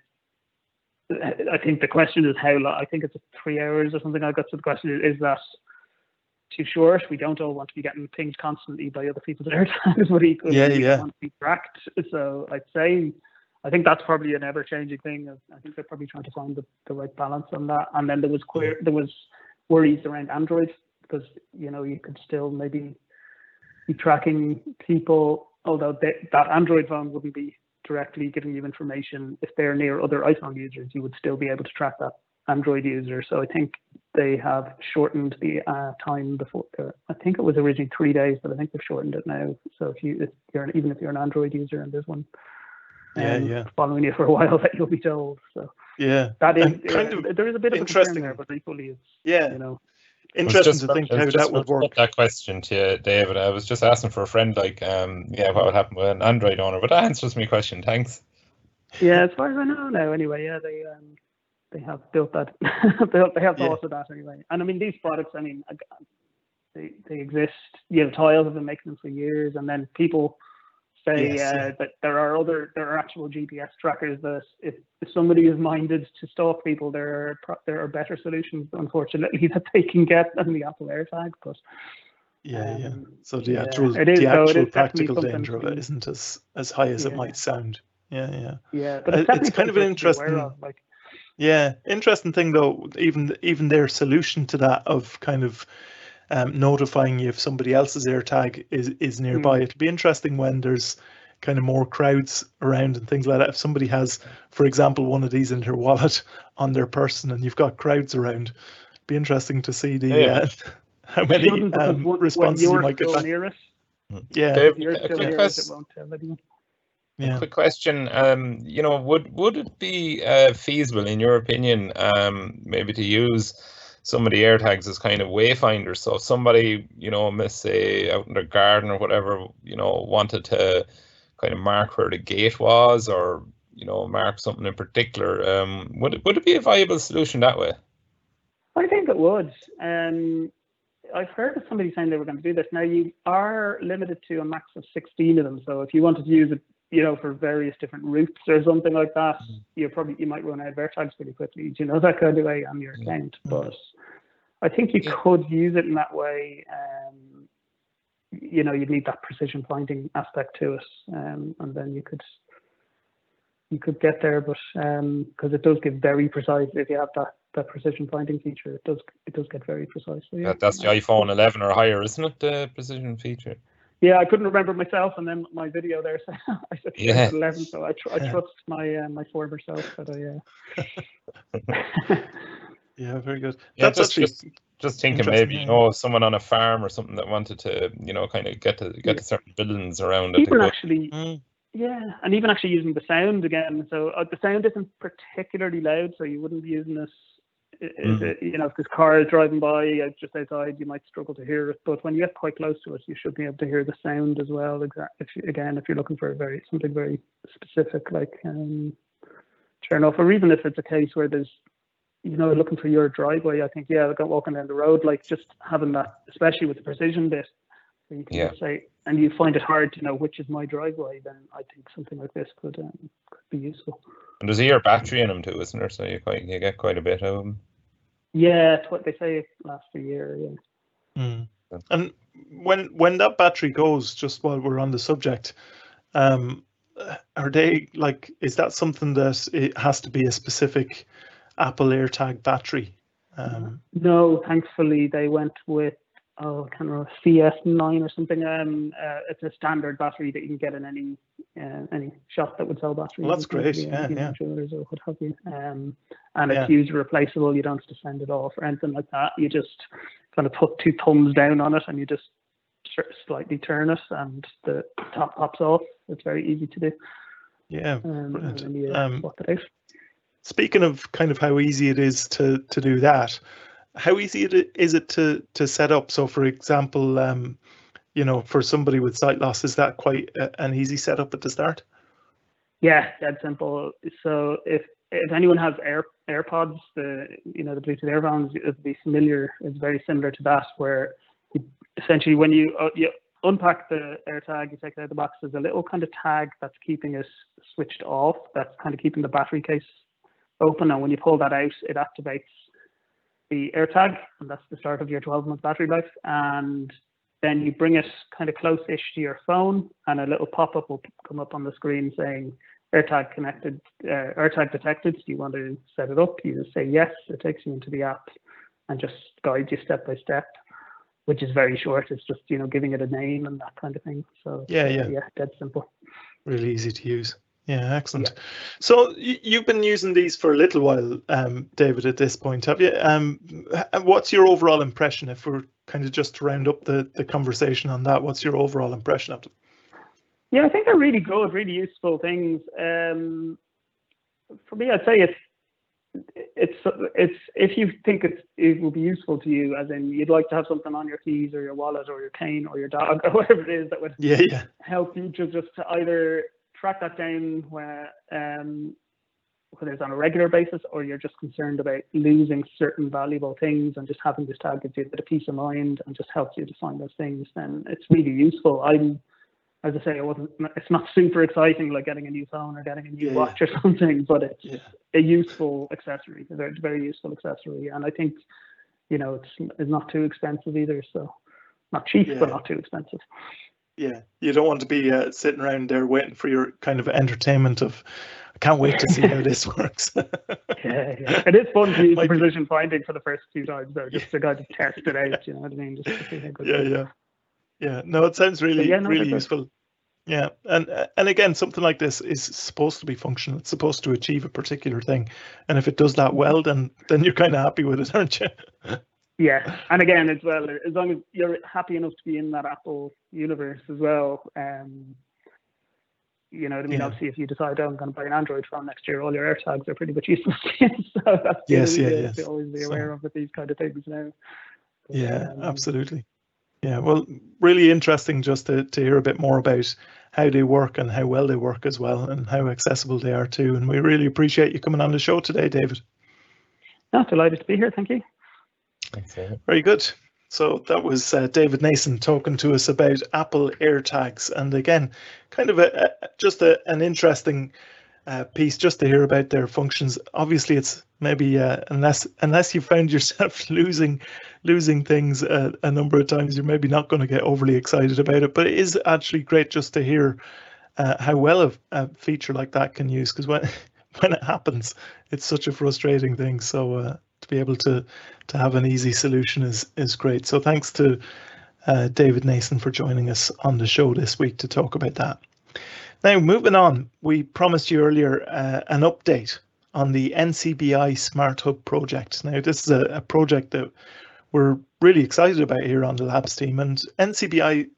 I think the question is how long. I think it's three hours or something. I got. to the question is, is that too short? We don't all want to be getting pinged constantly by other people's AirTags, but equally Yeah, we yeah. want to be tracked. So I'd say. I think that's probably an ever-changing thing. I think they're probably trying to find the, the right balance on that. And then there was queer, there was worries around Android because you know you could still maybe be tracking people, although they, that Android phone wouldn't be directly giving you information. If they're near other iPhone users, you would still be able to track that Android user. So I think they have shortened the uh, time before. Uh, I think it was originally three days, but I think they've shortened it now. So if you, if you're an, even if you're an Android user and there's one Yeah, um, yeah. following you for a while, that you'll be told. So Yeah, that is And kind uh, of there is a bit of a concern interesting- there, but equally it's yeah. you know interesting to think how just that would about to put work. That question to you, David. I was just asking for a friend, like, um, yeah, what would happen with an Android owner? But that answers my question. Thanks. Yeah, as far as I know now, anyway, yeah, they um, they have built that, they have Yeah. thought of that anyway. And I mean, these products, I mean, they they exist. You know, Tile have been making them for years, and then people say Yes, uh, yeah. that there are other there are actual GPS trackers that if, if somebody is minded to stalk people, there are there are better solutions, unfortunately, that they can get than the Apple AirTag. But Yeah, yeah. um, So the yeah, actual it is, the actual practical danger of it isn't as as high as it might sound. Yeah, yeah. yeah, but Uh, it's, it's kind of an for us to be aware interesting- of, Like, Yeah, interesting thing though. Even even their solution to that of kind of um, notifying you if somebody else's AirTag is is nearby. It'll be interesting when there's kind of more crowds around and things like that. If somebody has, for example, one of these in their wallet on their person, and you've got crowds around, be interesting to see the Yeah. uh, how many um, when- when responses you you're might get back. near it, Yeah, Dave, you're a still quick near it, question. it won't tell anyone. Yeah. Quick question. Um, you know, would would it be uh, feasible, in your opinion, um, maybe to use some of the AirTags as kind of wayfinders? So if somebody, you know, miss say out in their garden or whatever, you know, wanted to kind of mark where the gate was, or you know, mark something in particular, um, would it, would it be a viable solution that way? I think it would. Um, I've heard of somebody saying they were going to do this. Now you are limited to a max of 16 of them. So if you wanted to use it, you know, for various different routes or something like that, you probably you might run out of AirTags pretty quickly. Do you know that kind of way on your Mm. account? But I think you Yeah. could use it in that way. Um, you know, you'd need that precision finding aspect to it, um, and then you could you could get there. But because it does get very precise if you have that that precision finding feature, it does it does get very precise. So, yeah. That, that's the iPhone 11 or higher, isn't it? The precision feature. Yeah, I couldn't remember myself, and then my video there said I said Yeah. 11, so I, tr- I trust my uh, my former self that I. Uh... Yeah, very good. Yeah, That's just, actually just just thinking maybe you know someone on a farm or something that wanted to you know kind of get to get to certain buildings around it. even actually, Mm. yeah, and even actually using the sound again. So uh, the sound isn't particularly loud, so you wouldn't be using this. Mm. You know, if there's cars driving by just outside, you might struggle to hear it. But when you get quite close to it, you should be able to hear the sound as well. If you, again, if you're looking for a very something very specific, like um, turn off, or even if it's a case where there's, you know, looking for your driveway, I think yeah, like walking down the road, like just having that, especially with the precision bit, where you can Yeah. say, and you find it hard to know which is my driveway, then I think something like this could um, could be useful. And there's a year battery in them too, isn't there? So you quite you get quite a bit of them. Yeah, it's what they say it lasts a year. Yeah. Mm. And when when that battery goes, just while we're on the subject, um, are they like? Is that something that it has to be a specific Apple AirTag battery? Um, No, thankfully they went with oh I can't remember CS9 or something. Um, uh, it's a standard battery that you can get in any uh, any shop that would sell batteries. Well, that's great, yeah, yeah. Jewelers or what have you. Um, and Yeah. it's user replaceable. You don't have to send it off or anything like that. You just kind of put two thumbs down on it and you just slightly turn it and the top pops off. It's very easy to do. yeah. Um, and Brilliant. you Um, it out. Speaking of kind of how easy it is to to do that, how easy it is it to to set up? So, for example, um, you know, for somebody with sight loss, is that quite a, an easy setup at the start? Yeah, dead simple. So if if anyone has Air AirPods, the you know the Bluetooth earphones, it'll be familiar. It's very similar to that, where essentially when you uh, you unpack the AirTag, you take it out of the box. There's a little kind of tag that's keeping it switched off. That's kind of keeping the battery case open, and when you pull that out, it activates the AirTag, and that's the start of your 12-month battery life. And then you bring it kind of close-ish to your phone, and a little pop-up will come up on the screen saying AirTag connected, uh, AirTag detected. Do you want to set it up? You just say yes. It takes you into the app and just guides you step by step, which is very short. It's just you know giving it a name and that kind of thing. So Yeah, yeah. yeah, dead simple. Really easy to use. Yeah, excellent. So you've been using these for a little while, um, David. At this point, have you? Um, what's your overall impression? If we're kind of just to round up the the conversation on that, what's your overall impression of them? Yeah, I think they're really good, really useful things. Um, for me, I'd say it's it's it's if you think it's it will be useful to you, as in you'd like to have something on your keys or your wallet or your cane or your dog or whatever it is that would Yeah, yeah, help you to just to either track that down where um whether it's on a regular basis or you're just concerned about losing certain valuable things and just having this tag gives you a bit of peace of mind and just helps you to find those things, then it's really useful. I'm as I say, it wasn't it's not super exciting like getting a new phone or getting a new Yeah, watch or something, but it's yeah. a useful accessory, It's a very, very useful accessory. And I think, you know, it's it's not too expensive either. So not cheap, Yeah. but not too expensive. Yeah, you don't want to be uh, sitting around there waiting for your kind of entertainment of. I can't wait to see how this works. Yeah, yeah. It is fun to use precision finding for the first few times though, just to kind of test it out, you know what I mean? Just to see yeah, yeah, yeah. No, it sounds really, yeah, no, really good. useful. Yeah, and and again, something like this is supposed to be functional. It's supposed to achieve a particular thing, and if it does that well, then then you're kind of happy with it, aren't you? Yeah, and again, as well, as long as you're happy enough to be in that Apple universe as well, um, you know what I mean. Yeah. Obviously, if you decide, oh, I'm going to buy an Android phone next year, all your AirTags are pretty much useless. so that's Yes, yeah, yes. To always be So- aware of with these kind of things now. But, Yeah, um, absolutely. Yeah, well, really interesting just to, to hear a bit more about how they work and how well they work as well, and how accessible they are too. And we really appreciate you coming on the show today, David. No, delighted to be here. Thank you. Very good. So that was uh, David Nason talking to us about Apple AirTags, and again, kind of a, a just a, an interesting uh, piece just to hear about their functions. Obviously, it's maybe uh, unless unless you found yourself losing losing things uh, a number of times, you're maybe not going to get overly excited about it. But it is actually great just to hear uh, how well a, a feature like that can use because when when it happens, it's such a frustrating thing. So uh, to be able to to have an easy solution is is great. So thanks to uh, David Nason for joining us on the show this week to talk about that. Now, moving on, we promised you earlier uh, an update on the NCBI Smart Hub project. Now, this is a, a project that we're really excited about here on the Labs team, and NCBI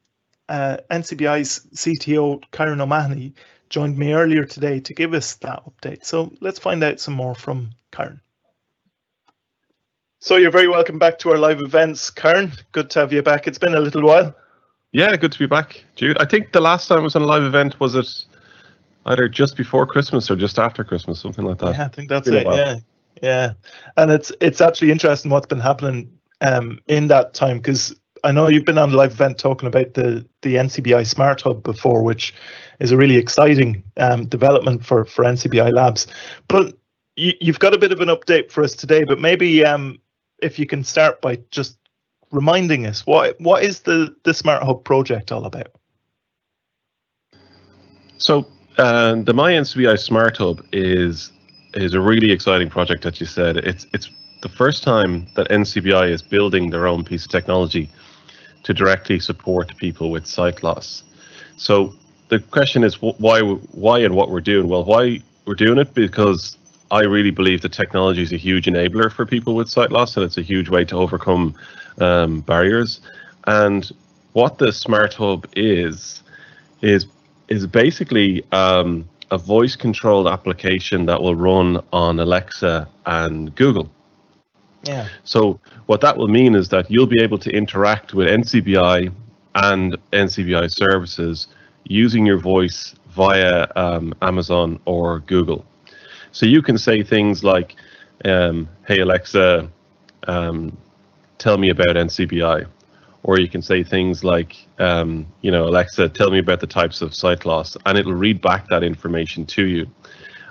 uh, NCBI's CTO Karen O'Mahony joined me earlier today to give us that update. So let's find out some more from Karen. So you're very welcome back to our live events, Karen. Good to have you back. It's been a little while. Yeah, good to be back, Jude. I think the last time I was on a live event was it either just before Christmas or just after Christmas, something like that. Yeah, I think that's it. Yeah, yeah, and it's it's actually interesting what's been happening um, in that time because I know you've been on the live event talking about the the NCBI Smart Hub before, which is a really exciting um, development for for NCBI Labs. But you, you've got a bit of an update for us today. But maybe um, if you can start by just reminding us what what is the the Smart Hub project all about? So uh, the My NCBI Smart Hub is is a really exciting project that you said. It's it's the first time that NCBI is building their own piece of technology to directly support people with sight loss. So the question is wh- why why and what we're doing. Well, why we're doing it because I really believe that technology is a huge enabler for people with sight loss, and it's a huge way to overcome um, barriers. And what the Smart Hub is is is basically um, a voice controlled application that will run on Alexa and Google. Yeah, So what that will mean is that you'll be able to interact with NCBI and NCBI services using your voice via um, Amazon or Google. So you can say things like, um, "Hey Alexa, um, tell me about NCBI," or you can say things like, um, "You know, Alexa, tell me about the types of sight loss," and it'll read back that information to you.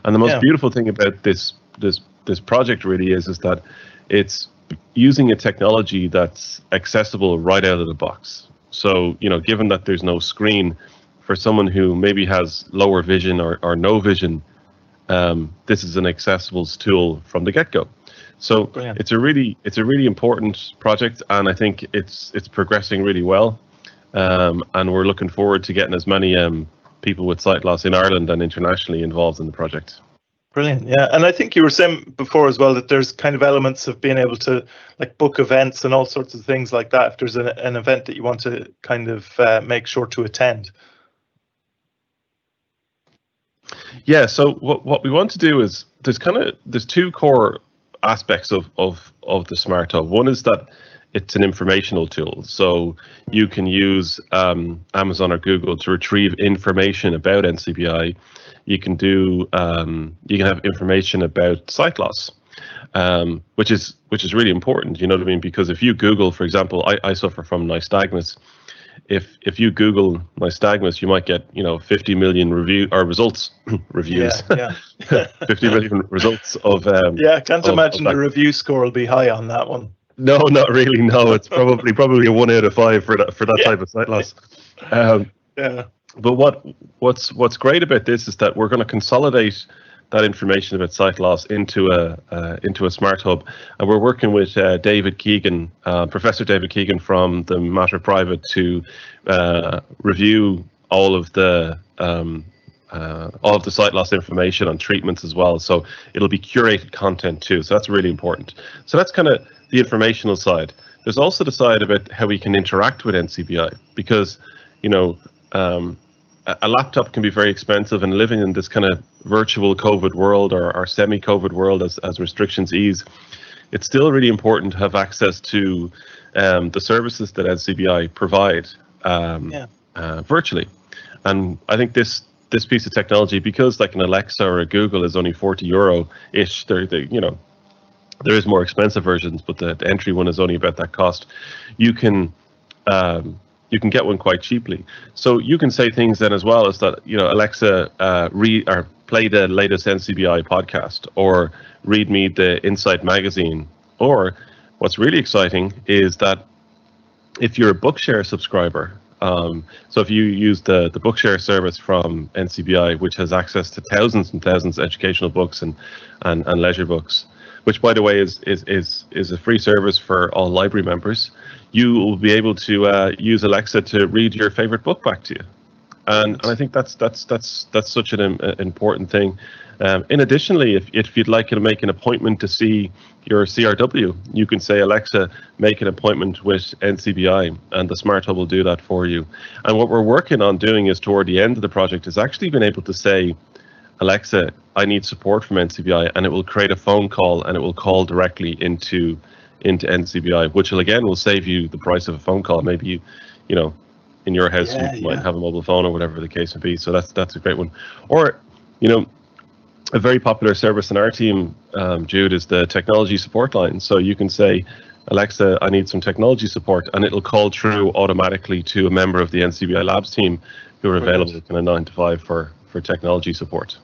And the most Yeah. beautiful thing about this this this project really is is that it's using a technology that's accessible right out of the box. So, you know, given that there's no screen for someone who maybe has lower vision or, or no vision, um, this is an accessible tool from the get-go. So Brilliant. it's a really it's a really important project, and I think it's it's progressing really well. Um, and we're looking forward to getting as many um, people with sight loss in Ireland and internationally involved in the project. Brilliant. Yeah. And I think you were saying before as well that there's kind of elements of being able to like book events and all sorts of things like that if there's an, an event that you want to kind of uh, make sure to attend. Yeah. So what what we want to do is there's kind of there's two core aspects of of of the smart hub. One is that it's an informational tool, so you can use um, Amazon or Google to retrieve information about NCBI. You can do um, you can have information about sight loss, um, which is which is really important. You know what I mean? Because if you Google, for example, I, I suffer from nystagmus. If if you Google nystagmus, you might get you know 50 million review or results reviews. Yeah, yeah. 50 million results of um, yeah, I can't of- imagine of the review score will be high on that one. No, not really. No, it's probably probably a one out of five for that for that Yeah. type of sight loss. Um, Yeah, but what what's what's great about this is that we're going to consolidate that information about sight loss into a uh, into a smart hub, and we're working with uh, David Keegan, uh, Professor David Keegan from the Mater Private to uh, review all of the um, uh, all of the sight loss information on treatments as well. So it'll be curated content too. So that's really important. So that's kind of the informational side. There's also the side about how we can interact with NCBI because, you know, um, a, laptop can be very expensive, and living in this kind of virtual COVID world or, or semi-COVID world as, as restrictions ease, it's still really important to have access to um, the services that NCBI provide um, Yeah. uh, virtually. And I think this this piece of technology, because like an Alexa or a Google is only 40 euro ish, they're, they, you know, there is more expensive versions, but the, the entry one is only about that cost. You can um, you can get one quite cheaply. So you can say things then as well as that you know Alexa uh, read or play the latest NCBI podcast or read me the Insight magazine. Or what's really exciting is that if you're a Bookshare subscriber, um, so if you use the the Bookshare service from NCBI, which has access to thousands and thousands of educational books and and, and leisure books, which by the way is is is is a free service for all library members, you will be able to uh, use Alexa to read your favorite book back to you, and and I think that's that's that's that's such an uh, important thing. Um, in additionally, if if you'd like to make an appointment to see your CRW, you can say Alexa, make an appointment with NCBI, and the Smart Hub will do that for you. And what we're working on doing is toward the end of the project is actually being able to say, Alexa, I need support from NCBI, and it will create a phone call and it will call directly into into NCBI, which will again will save you the price of a phone call. Maybe you, you know, in your house Yeah, you might have a mobile phone or whatever the case may be. So that's that's a great one. Or, you know, a very popular service in our team, um, Jude, is the technology support line. So you can say, Alexa, I need some technology support, and it'll call through automatically to a member of the NCBI Labs team who are available kind of nine to five for for technology support.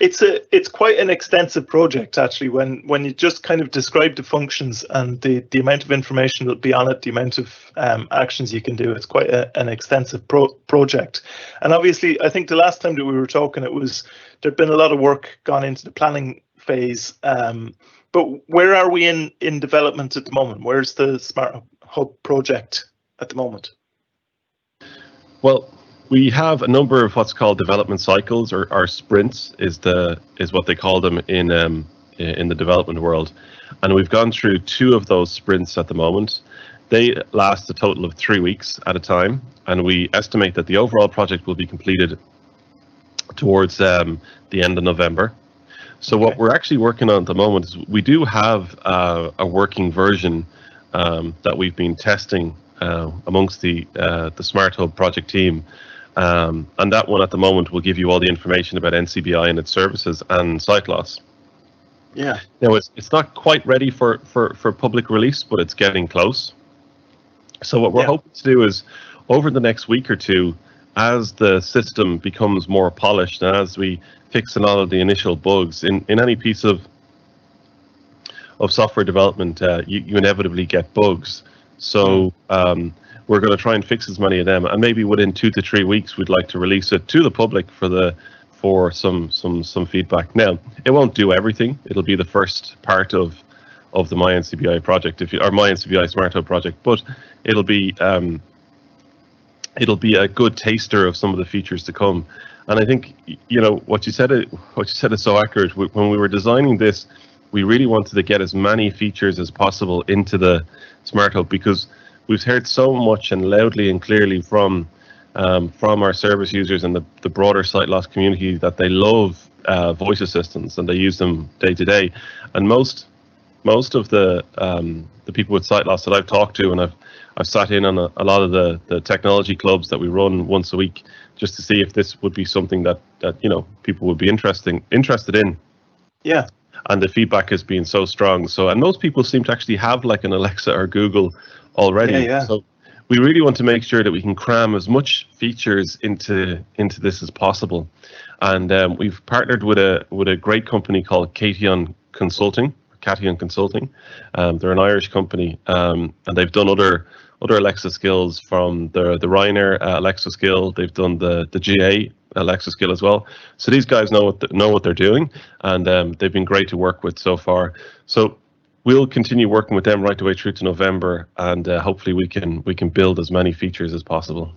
It's a it's quite an extensive project actually. When when you just kind of describe the functions and the the amount of information that'll be on it, the amount of um, actions you can do, it's quite a, an extensive pro- project. And obviously, I think the last time that we were talking, it was there'd been a lot of work gone into the planning phase. Um, but where are we in in development at the moment? Where's the smart hub project at the moment? Well, we have a number of what's called development cycles, or, or sprints, is the is what they call them in um, in the development world, and we've gone through two of those sprints at the moment. They last a total of three weeks at a time, and we estimate that the overall project will be completed towards um, the end of November. So what we're actually working on at the moment is we do have uh, a working version um, that we've been testing uh, amongst the uh, the Smart Hub project team, um, and that one at the moment will give you all the information about NCBI and its services and sight loss. Yeah. Now it's it's not quite ready for for for public release, but it's getting close. So what we're Yeah. hoping to do is over the next week or two, as the system becomes more polished and as we fix a lot of the initial bugs in in any piece of of software development, uh, you, you inevitably get bugs. So um, we're going to try and fix as many of them, and maybe within two to three weeks, we'd like to release it to the public for the for some some some feedback. Now, it won't do everything. It'll be the first part of of the MyNCBI project, if you or MyNCBI Smart Hub project, but it'll be um, it'll be a good taster of some of the features to come. And I think you know what you said. What you said is so accurate. When we were designing this, we really wanted to get as many features as possible into the Smart Hub because we've heard so much and loudly and clearly from um, from our service users and the, the broader sight loss community that they love uh, voice assistants and they use them day to day. And most most of the um, the people with sight loss that I've talked to and I've I've sat in on a, a, lot of the, the technology clubs that we run once a week just to see if this would be something that, that you know people would be interesting interested in. Yeah. And the feedback has been so strong. So and most people seem to actually have like an Alexa or Google already. Yeah, yeah. So we really want to make sure that we can cram as much features into into this as possible. And um, we've partnered with a with a great company called Cation Consulting. Cation Consulting. Um, they're an Irish company, um, and they've done other other Alexa skills from the the Ryanair uh, Alexa skill. They've done the the GAA Alexa skill as well. So these guys know what the, know what they're doing, and um, they've been great to work with so far. So we'll continue working with them right the way through to November, and uh, hopefully we can we can build as many features as possible.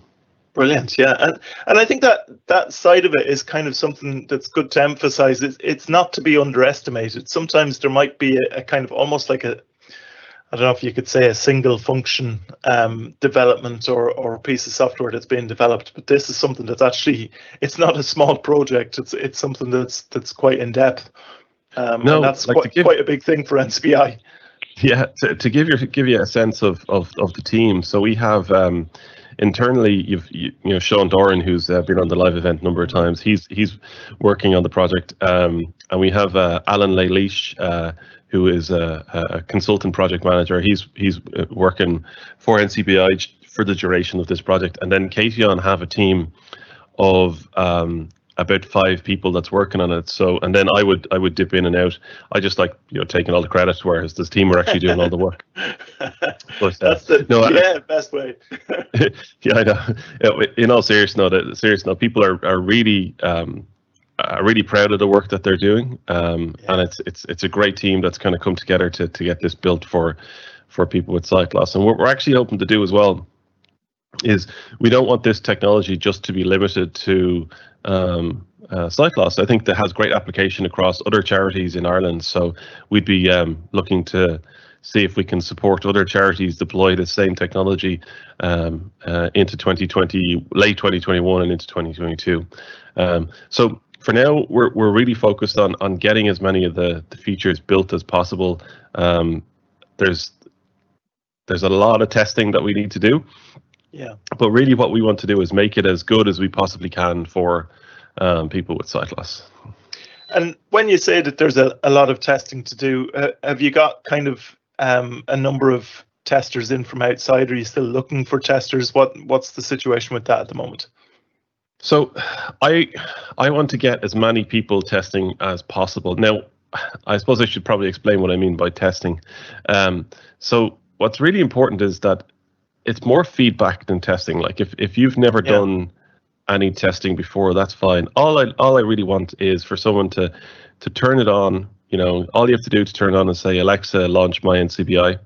Brilliant, yeah, and and I think that that side of it is kind of something that's good to emphasize. It's it's not to be underestimated. Sometimes there might be a, a kind of almost like a I don't know if you could say a single function um, development or, or a piece of software that's being developed, but this is something that's actually it's not a small project. It's it's something that's that's quite in depth. Um, no, that's like quite, give, quite a big thing for NCBI. Yeah, to, to give you give you a sense of, of, of the team. So we have um, internally, you've you, you, know Sean Doran, who's uh, been on the live event a number of times. He's he's working on the project, um, and we have uh, Alan Leilish, uh, who is a, a, consultant project manager. He's he's uh, working for NCBI for the duration of this project, and then Cation have a team of um, about five people that's working on it. So, and then I would I would dip in and out. I just like you know taking all the credit, whereas this team are actually doing all the work. But, uh, that's the no, yeah I, best way. yeah, I know. In all seriousness, no, that serious no, people are are really. Um, are really proud of the work that they're doing, um, yeah. and it's it's it's a great team that's kind of come together to to get this built for for people with sight loss. And what we're actually hoping to do as well is we don't want this technology just to be limited to um, uh, sight loss. I think that has great application across other charities in Ireland. So we'd be um, looking to see if we can support other charities deploy the same technology um, uh, into 2020, late 2021 and into 2022. Um, so for now, we're, we're really focused on on getting as many of the, the features built as possible. Um, there's there's a lot of testing that we need to do. Yeah. But really, what we want to do is make it as good as we possibly can for um, people with sight loss. And when you say that there's a, a lot of testing to do, uh, have you got kind of um, a number of testers in from outside? Are you still looking for testers? What What's the situation with that at the moment? So, I I want to get as many people testing as possible. Now, I suppose I should probably explain what I mean by testing. Um, so, what's really important is that it's more feedback than testing. Like if if you've never yeah. done any testing before, that's fine. All I all I really want is for someone to to turn it on. You know, all you have to do to turn it on and say Alexa, launch my NCBI.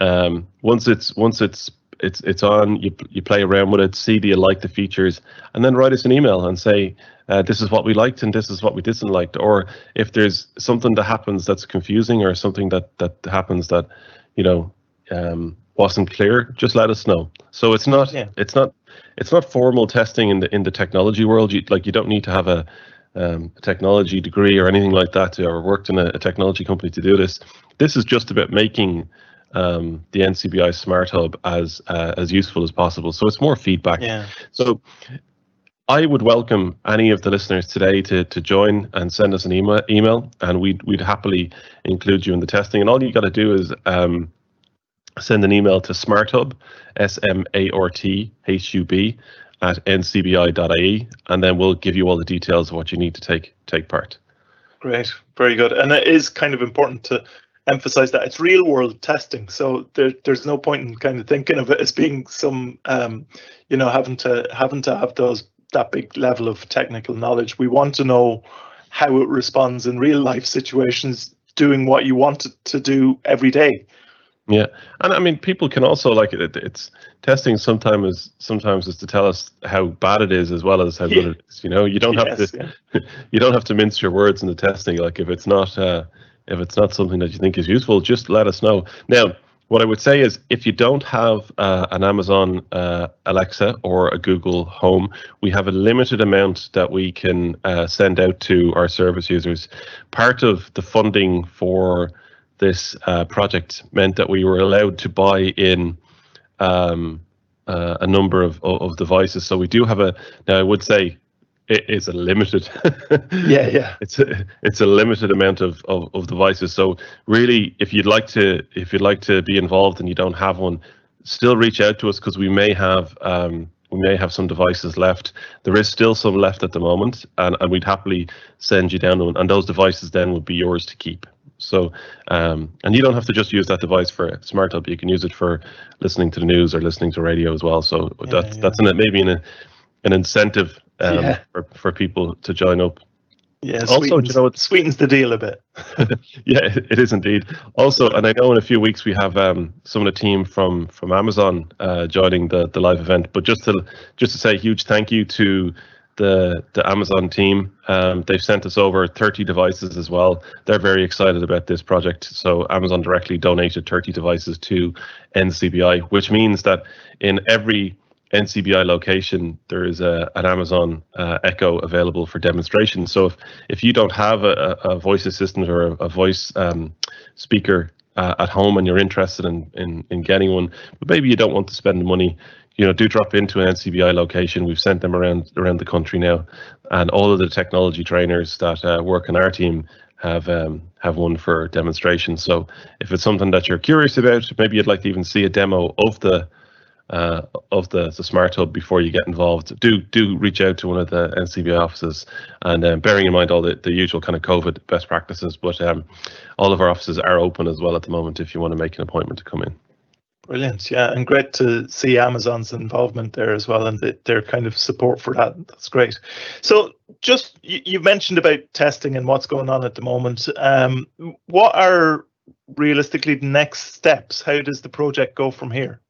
Um, once it's once it's it's it's on, you you play around with it, see do you like the features, and then write us an email and say uh, this is what we liked and this is what we didn't like. Or if there's something that happens that's confusing or something that that happens that you know um, wasn't clear, just let us know. So it's not yeah. it's not it's not formal testing in the in the technology world. You like you don't need to have a, um, a technology degree or anything like that to, or worked in a, a, technology company to do this. This is just about making um, the NCBI Smart Hub as uh, as useful as possible. So it's more feedback. Yeah. So I would welcome any of the listeners today to to join and send us an email email, and we'd we'd happily include you in the testing. And all you got to do is um, send an email to smarthub, S-M-A-R-T-H-U-B, at ncbi.ie, and then we'll give you all the details of what you need to take take part. Great, very good. And it is kind of important to emphasize that it's real world testing. So there, there's no point in kind of thinking of it as being some, um, you know, having to having to have those that big level of technical knowledge. We want to know how it responds in real life situations, doing what you want it to do every day. Yeah, and I mean, people can also like it. It's testing sometimes is sometimes is to tell us how bad it is as well as how yeah. good it is. You know, you don't have yes, to yeah. you don't have to mince your words in the testing. Like if it's not uh, if it's not something that you think is useful, just let us know. Now, what I would say is if you don't have uh, an Amazon uh, Alexa or a Google Home, we have a limited amount that we can uh, send out to our service users. Part of the funding for this uh, project meant that we were allowed to buy in um, uh, a number of, of devices. So we do have a, now I would say it is a limited yeah yeah. It's a, it's a limited amount of, of, of devices. So really if you'd like to if you'd like to be involved and you don't have one still reach out to us because we may have um, we may have some devices left. There is still some left at the moment and, and we'd happily send you down one and those devices then would be yours to keep so um, and you don't have to just use that device for smart hub you can use it for listening to the news or listening to radio as well so Yeah, that's yeah. that's an, maybe an, an incentive um, Yeah. for, for people to join up yeah Also, do you sweetens, know what- sweetens the deal a bit yeah, it is indeed. Also, and I know in a few weeks we have um, some of the team from from Amazon uh, joining the the live event. But just to just to say a huge thank you to the the Amazon team. Um, they've sent us over 30 devices as well. They're very excited about this project. So Amazon directly donated 30 devices to NCBI, which means that in every NCBI location, there is a, an Amazon uh, Echo available for demonstration. So if, if you don't have a, a voice assistant or a, a voice um, speaker uh, at home and you're interested in, in, in getting one, but maybe you don't want to spend the money, you know, do drop into an NCBI location. We've sent them around around the country now, and all of the technology trainers that uh, work in our team have um, have one for demonstration. So if it's something that you're curious about, maybe you'd like to even see a demo of the uh, of the, the smart hub before you get involved, do do reach out to one of the NCBI offices, and um, bearing in mind all the, the usual kind of COVID best practices, but um, all of our offices are open as well at the moment if you want to make an appointment to come in. Brilliant, yeah, and great to see Amazon's involvement there as well, and the, their kind of support for that. That's great. So, just you, you mentioned about testing and what's going on at the moment. Um, what are realistically the next steps? How does the project go from here?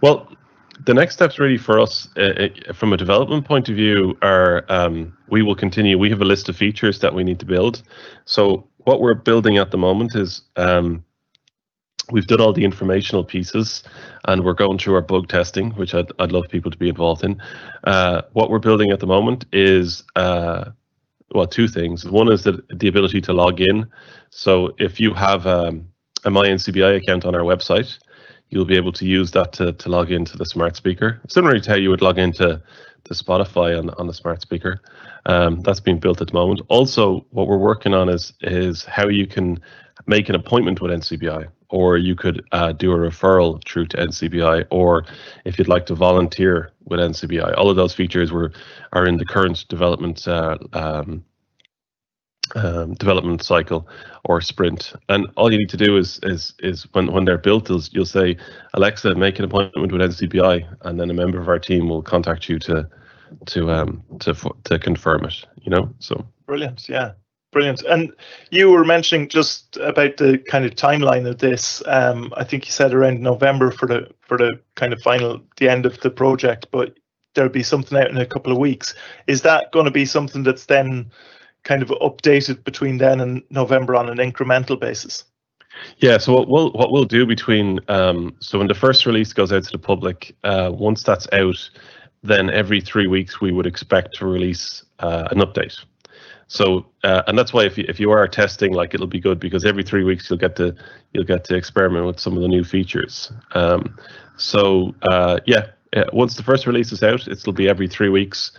Well, the next steps really for us, uh, uh, from a development point of view, are um, we will continue. We have a list of features that we need to build. So what we're building at the moment is um, we've done all the informational pieces, and we're going through our bug testing, which I'd, I'd love people to be involved in. Uh, what we're building at the moment is uh, well, two things. One is the the ability to log in. So if you have um, a MyNCBI account on our website, you'll be able to use that to, to log into the smart speaker. Similarly to how you would log into to Spotify on, on the smart speaker. Um, that's being built at the moment. Also, what we're working on is is how you can make an appointment with NCBI, or you could uh, do a referral through to NCBI, or if you'd like to volunteer with NCBI. All of those features were are in the current development uh, um, um, development cycle or sprint. And all you need to do is is is when when they're built, is you'll say, Alexa, make an appointment with NCBI, and then a member of our team will contact you to to um to to confirm it. You know, so Brilliant, yeah, brilliant. And you were mentioning just about the kind of timeline of this. Um, I think you said around November for the for the kind of final the end of the project, but there'll be something out in a couple of weeks. Is that going to be something that's then kind of updated between then and November on an incremental basis? Yeah, so what we'll what we'll do between um, so when the first release goes out to the public, uh, once that's out, then every three weeks we would expect to release uh, an update. So uh, and that's why if you if you are testing, like it'll be good because every three weeks you'll get to you'll get to experiment with some of the new features. Um, so uh, yeah, uh, once the first release is out, it'll be every three weeks.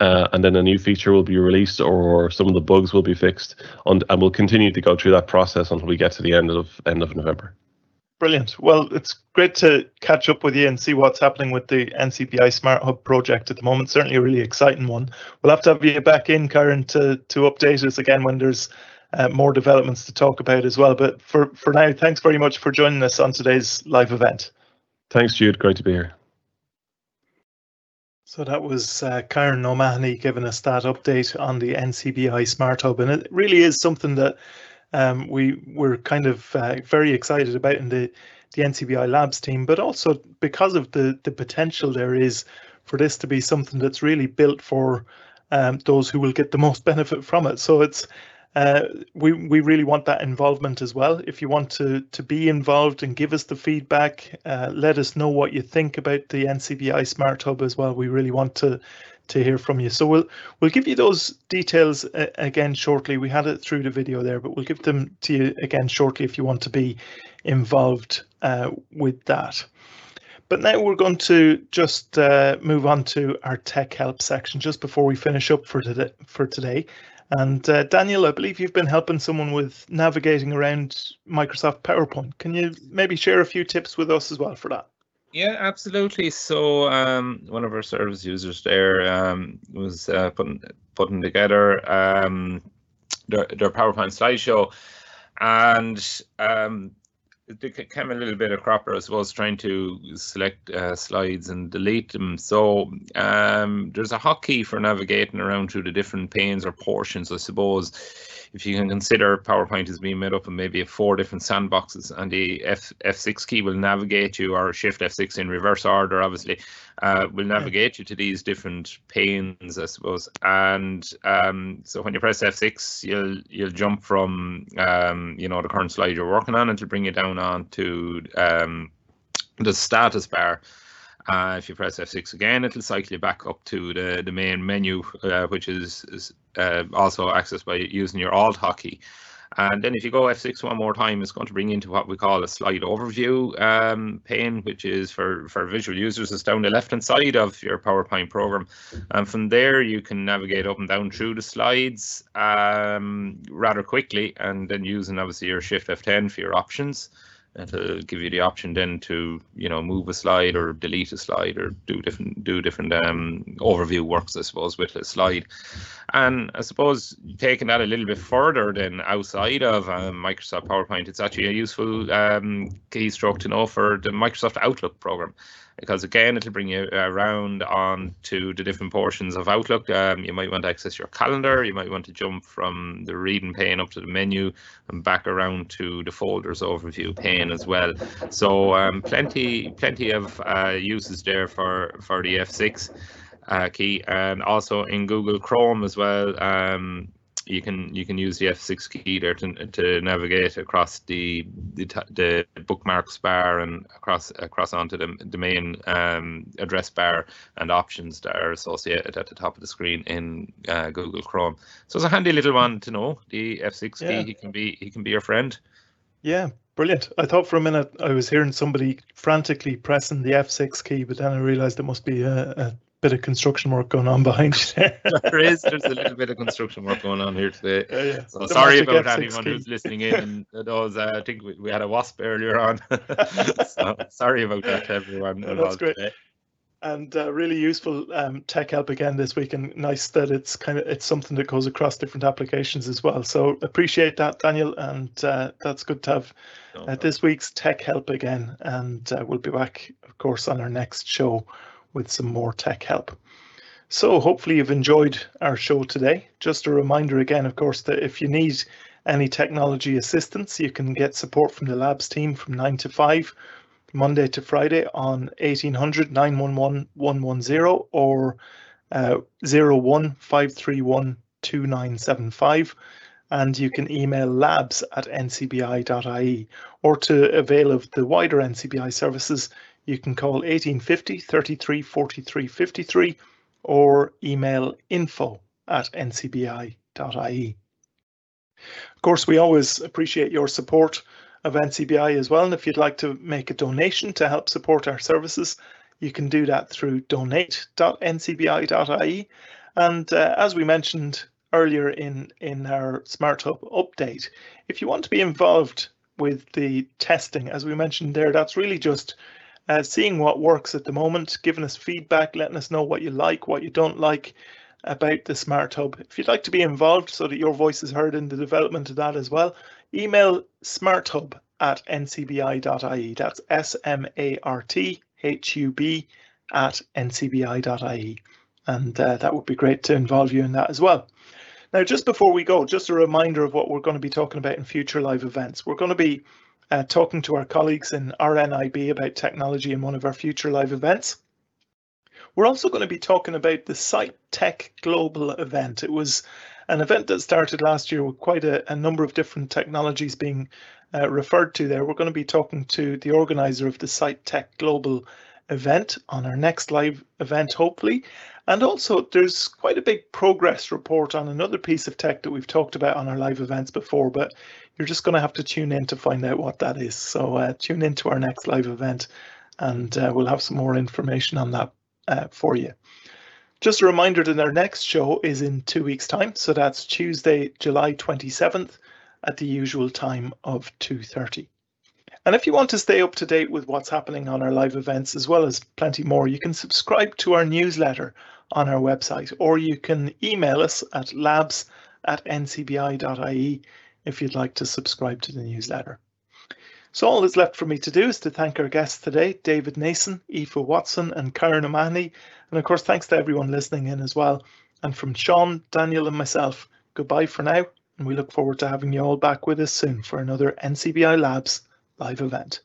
Uh, and then a new feature will be released or some of the bugs will be fixed and, and we'll continue to go through that process until we get to the end of end of November. Brilliant. Well, it's great to catch up with you and see what's happening with the NCBI Smart Hub project at the moment. Certainly a really exciting one. We'll have to have you back in, Karen, to, to update us again when there's uh, more developments to talk about as well. But for, for now, thanks very much for joining us on today's live event. Thanks, Jude. Great to be here. So that was uh, Karen O'Mahony giving us that update on the NCBI Smart Hub, and it really is something that um, we were kind of uh, very excited about in the the NCBI Labs team, but also because of the the potential there is for this to be something that's really built for um, those who will get the most benefit from it. So it's Uh, we we really want that involvement as well. If you want to to be involved and give us the feedback, uh, let us know what you think about the NCBI Smart Hub as well. We really want to to hear from you. So we'll we'll give you those details uh, again shortly. We had it through the video there, but we'll give them to you again shortly if you want to be involved uh, with that. But now we're going to just uh, move on to our tech help section just before we finish up for today. For today. And uh, Daniel, I believe you've been helping someone with navigating around Microsoft PowerPoint. Can you maybe share a few tips with us as well for that? Yeah, absolutely. So um, one of our service users there um, was uh, putting putting together um, their, their PowerPoint slideshow, and um, it became a little bit of cropper, I suppose, trying to select uh, slides and delete them. So um, there's a hotkey for navigating around through the different panes or portions, I suppose if you can consider PowerPoint as being made up of maybe four different sandboxes, and the F F6 key will navigate you, or Shift F6 in reverse order, obviously, uh, will navigate you to these different panes, I suppose. And um, so when you press F6, you'll you'll jump from um, you know the current slide you're working on, and it'll bring you down on to um, the status bar. Uh, if you press F6 again, it'll cycle you back up to the, the main menu, uh, which is, is uh, also accessed by using your Alt hotkey. And then if you go F6 one more time, it's going to bring into what we call a slide overview um, pane, which is for, for visual users, it's down the left-hand side of your PowerPoint program. And from there, you can navigate up and down through the slides um, rather quickly, and then using obviously your Shift F10 for your options. It'll give you the option then to you know move a slide or delete a slide or do different do different um, overview works I suppose with a slide, and I suppose taking that a little bit further than outside of um, Microsoft PowerPoint, it's actually a useful um, keystroke to know for the Microsoft Outlook program because again it'll bring you around on to the different portions of Outlook. Um, you might want to access your calendar, you might want to jump from the reading pane up to the menu and back around to the folders overview pane as well. So um, plenty plenty of uh, uses there for for the F6 uh, key and also in Google Chrome as well. Um, you can you can use the F6 key there to, to navigate across the, the the bookmarks bar and across across onto the, the main um, address bar and options that are associated at the top of the screen in uh, Google Chrome. So it's a handy little one to know. The F6 yeah. key he can be he can be your friend. Yeah, brilliant. I thought for a minute I was hearing somebody frantically pressing the F6 key, but then I realized it must be a, a bit of construction work going on behind you there. there is. There's a little bit of construction work going on here today. Yeah, yeah. So sorry about anyone who's listening in. And those, uh, I think we, we, had a wasp earlier on. so sorry about that to everyone. That's great. Today. And uh, really useful um, tech help again this week, and nice that it's kind of it's something that goes across different applications as well. So appreciate that, Daniel, and uh, that's good to have uh, this week's tech help again. And uh, we'll be back, of course, on our next show with some more tech help. So hopefully you've enjoyed our show today. Just a reminder again, of course, that if you need any technology assistance, you can get support from the labs team from 9 to 5, Monday to Friday on 1800 911 110 or uh, 01531 2975 and you can email labs at ncbi.ie or to avail of the wider NCBI services, you can call 1850 33 43 53 or email info at ncbi.ie. Of course, we always appreciate your support of NCBI as well. And if you'd like to make a donation to help support our services, you can do that through donate.ncbi.ie. And uh, as we mentioned earlier in, in our Smart Hub update, if you want to be involved with the testing, as we mentioned there, that's really just uh, seeing what works at the moment, giving us feedback, letting us know what you like, what you don't like about the Smart Hub. If you'd like to be involved so that your voice is heard in the development of that as well, email smarthub at ncbi.ie. That's S M A R T H U B at ncbi.ie. And uh, that would be great to involve you in that as well. Now, just before we go, just a reminder of what we're going to be talking about in future live events. We're going to be uh, talking to our colleagues in RNIB about technology in one of our future live events. We're also going to be talking about the Sight Tech Global event. It was an event that started last year with quite a, a number of different technologies being uh, referred to there. We're going to be talking to the organizer of the Sight Tech Global event on our next live event, hopefully. And also, there's quite a big progress report on another piece of tech that we've talked about on our live events before, but you're just going to have to tune in to find out what that is. So uh, tune in to our next live event and uh, we'll have some more information on that uh, for you. Just a reminder that our next show is in two weeks' time, so that's Tuesday, July 27th at the usual time of 2.30. And if you want to stay up to date with what's happening on our live events, as well as plenty more, you can subscribe to our newsletter on our website, or you can email us at labs at ncbi.ie if you'd like to subscribe to the newsletter. So all that's left for me to do is to thank our guests today, David Nason, Aoife Watson and Karen O'Mahony. And of course, thanks to everyone listening in as well. And from Sean, Daniel and myself, goodbye for now. And we look forward to having you all back with us soon for another NCBI Labs live event.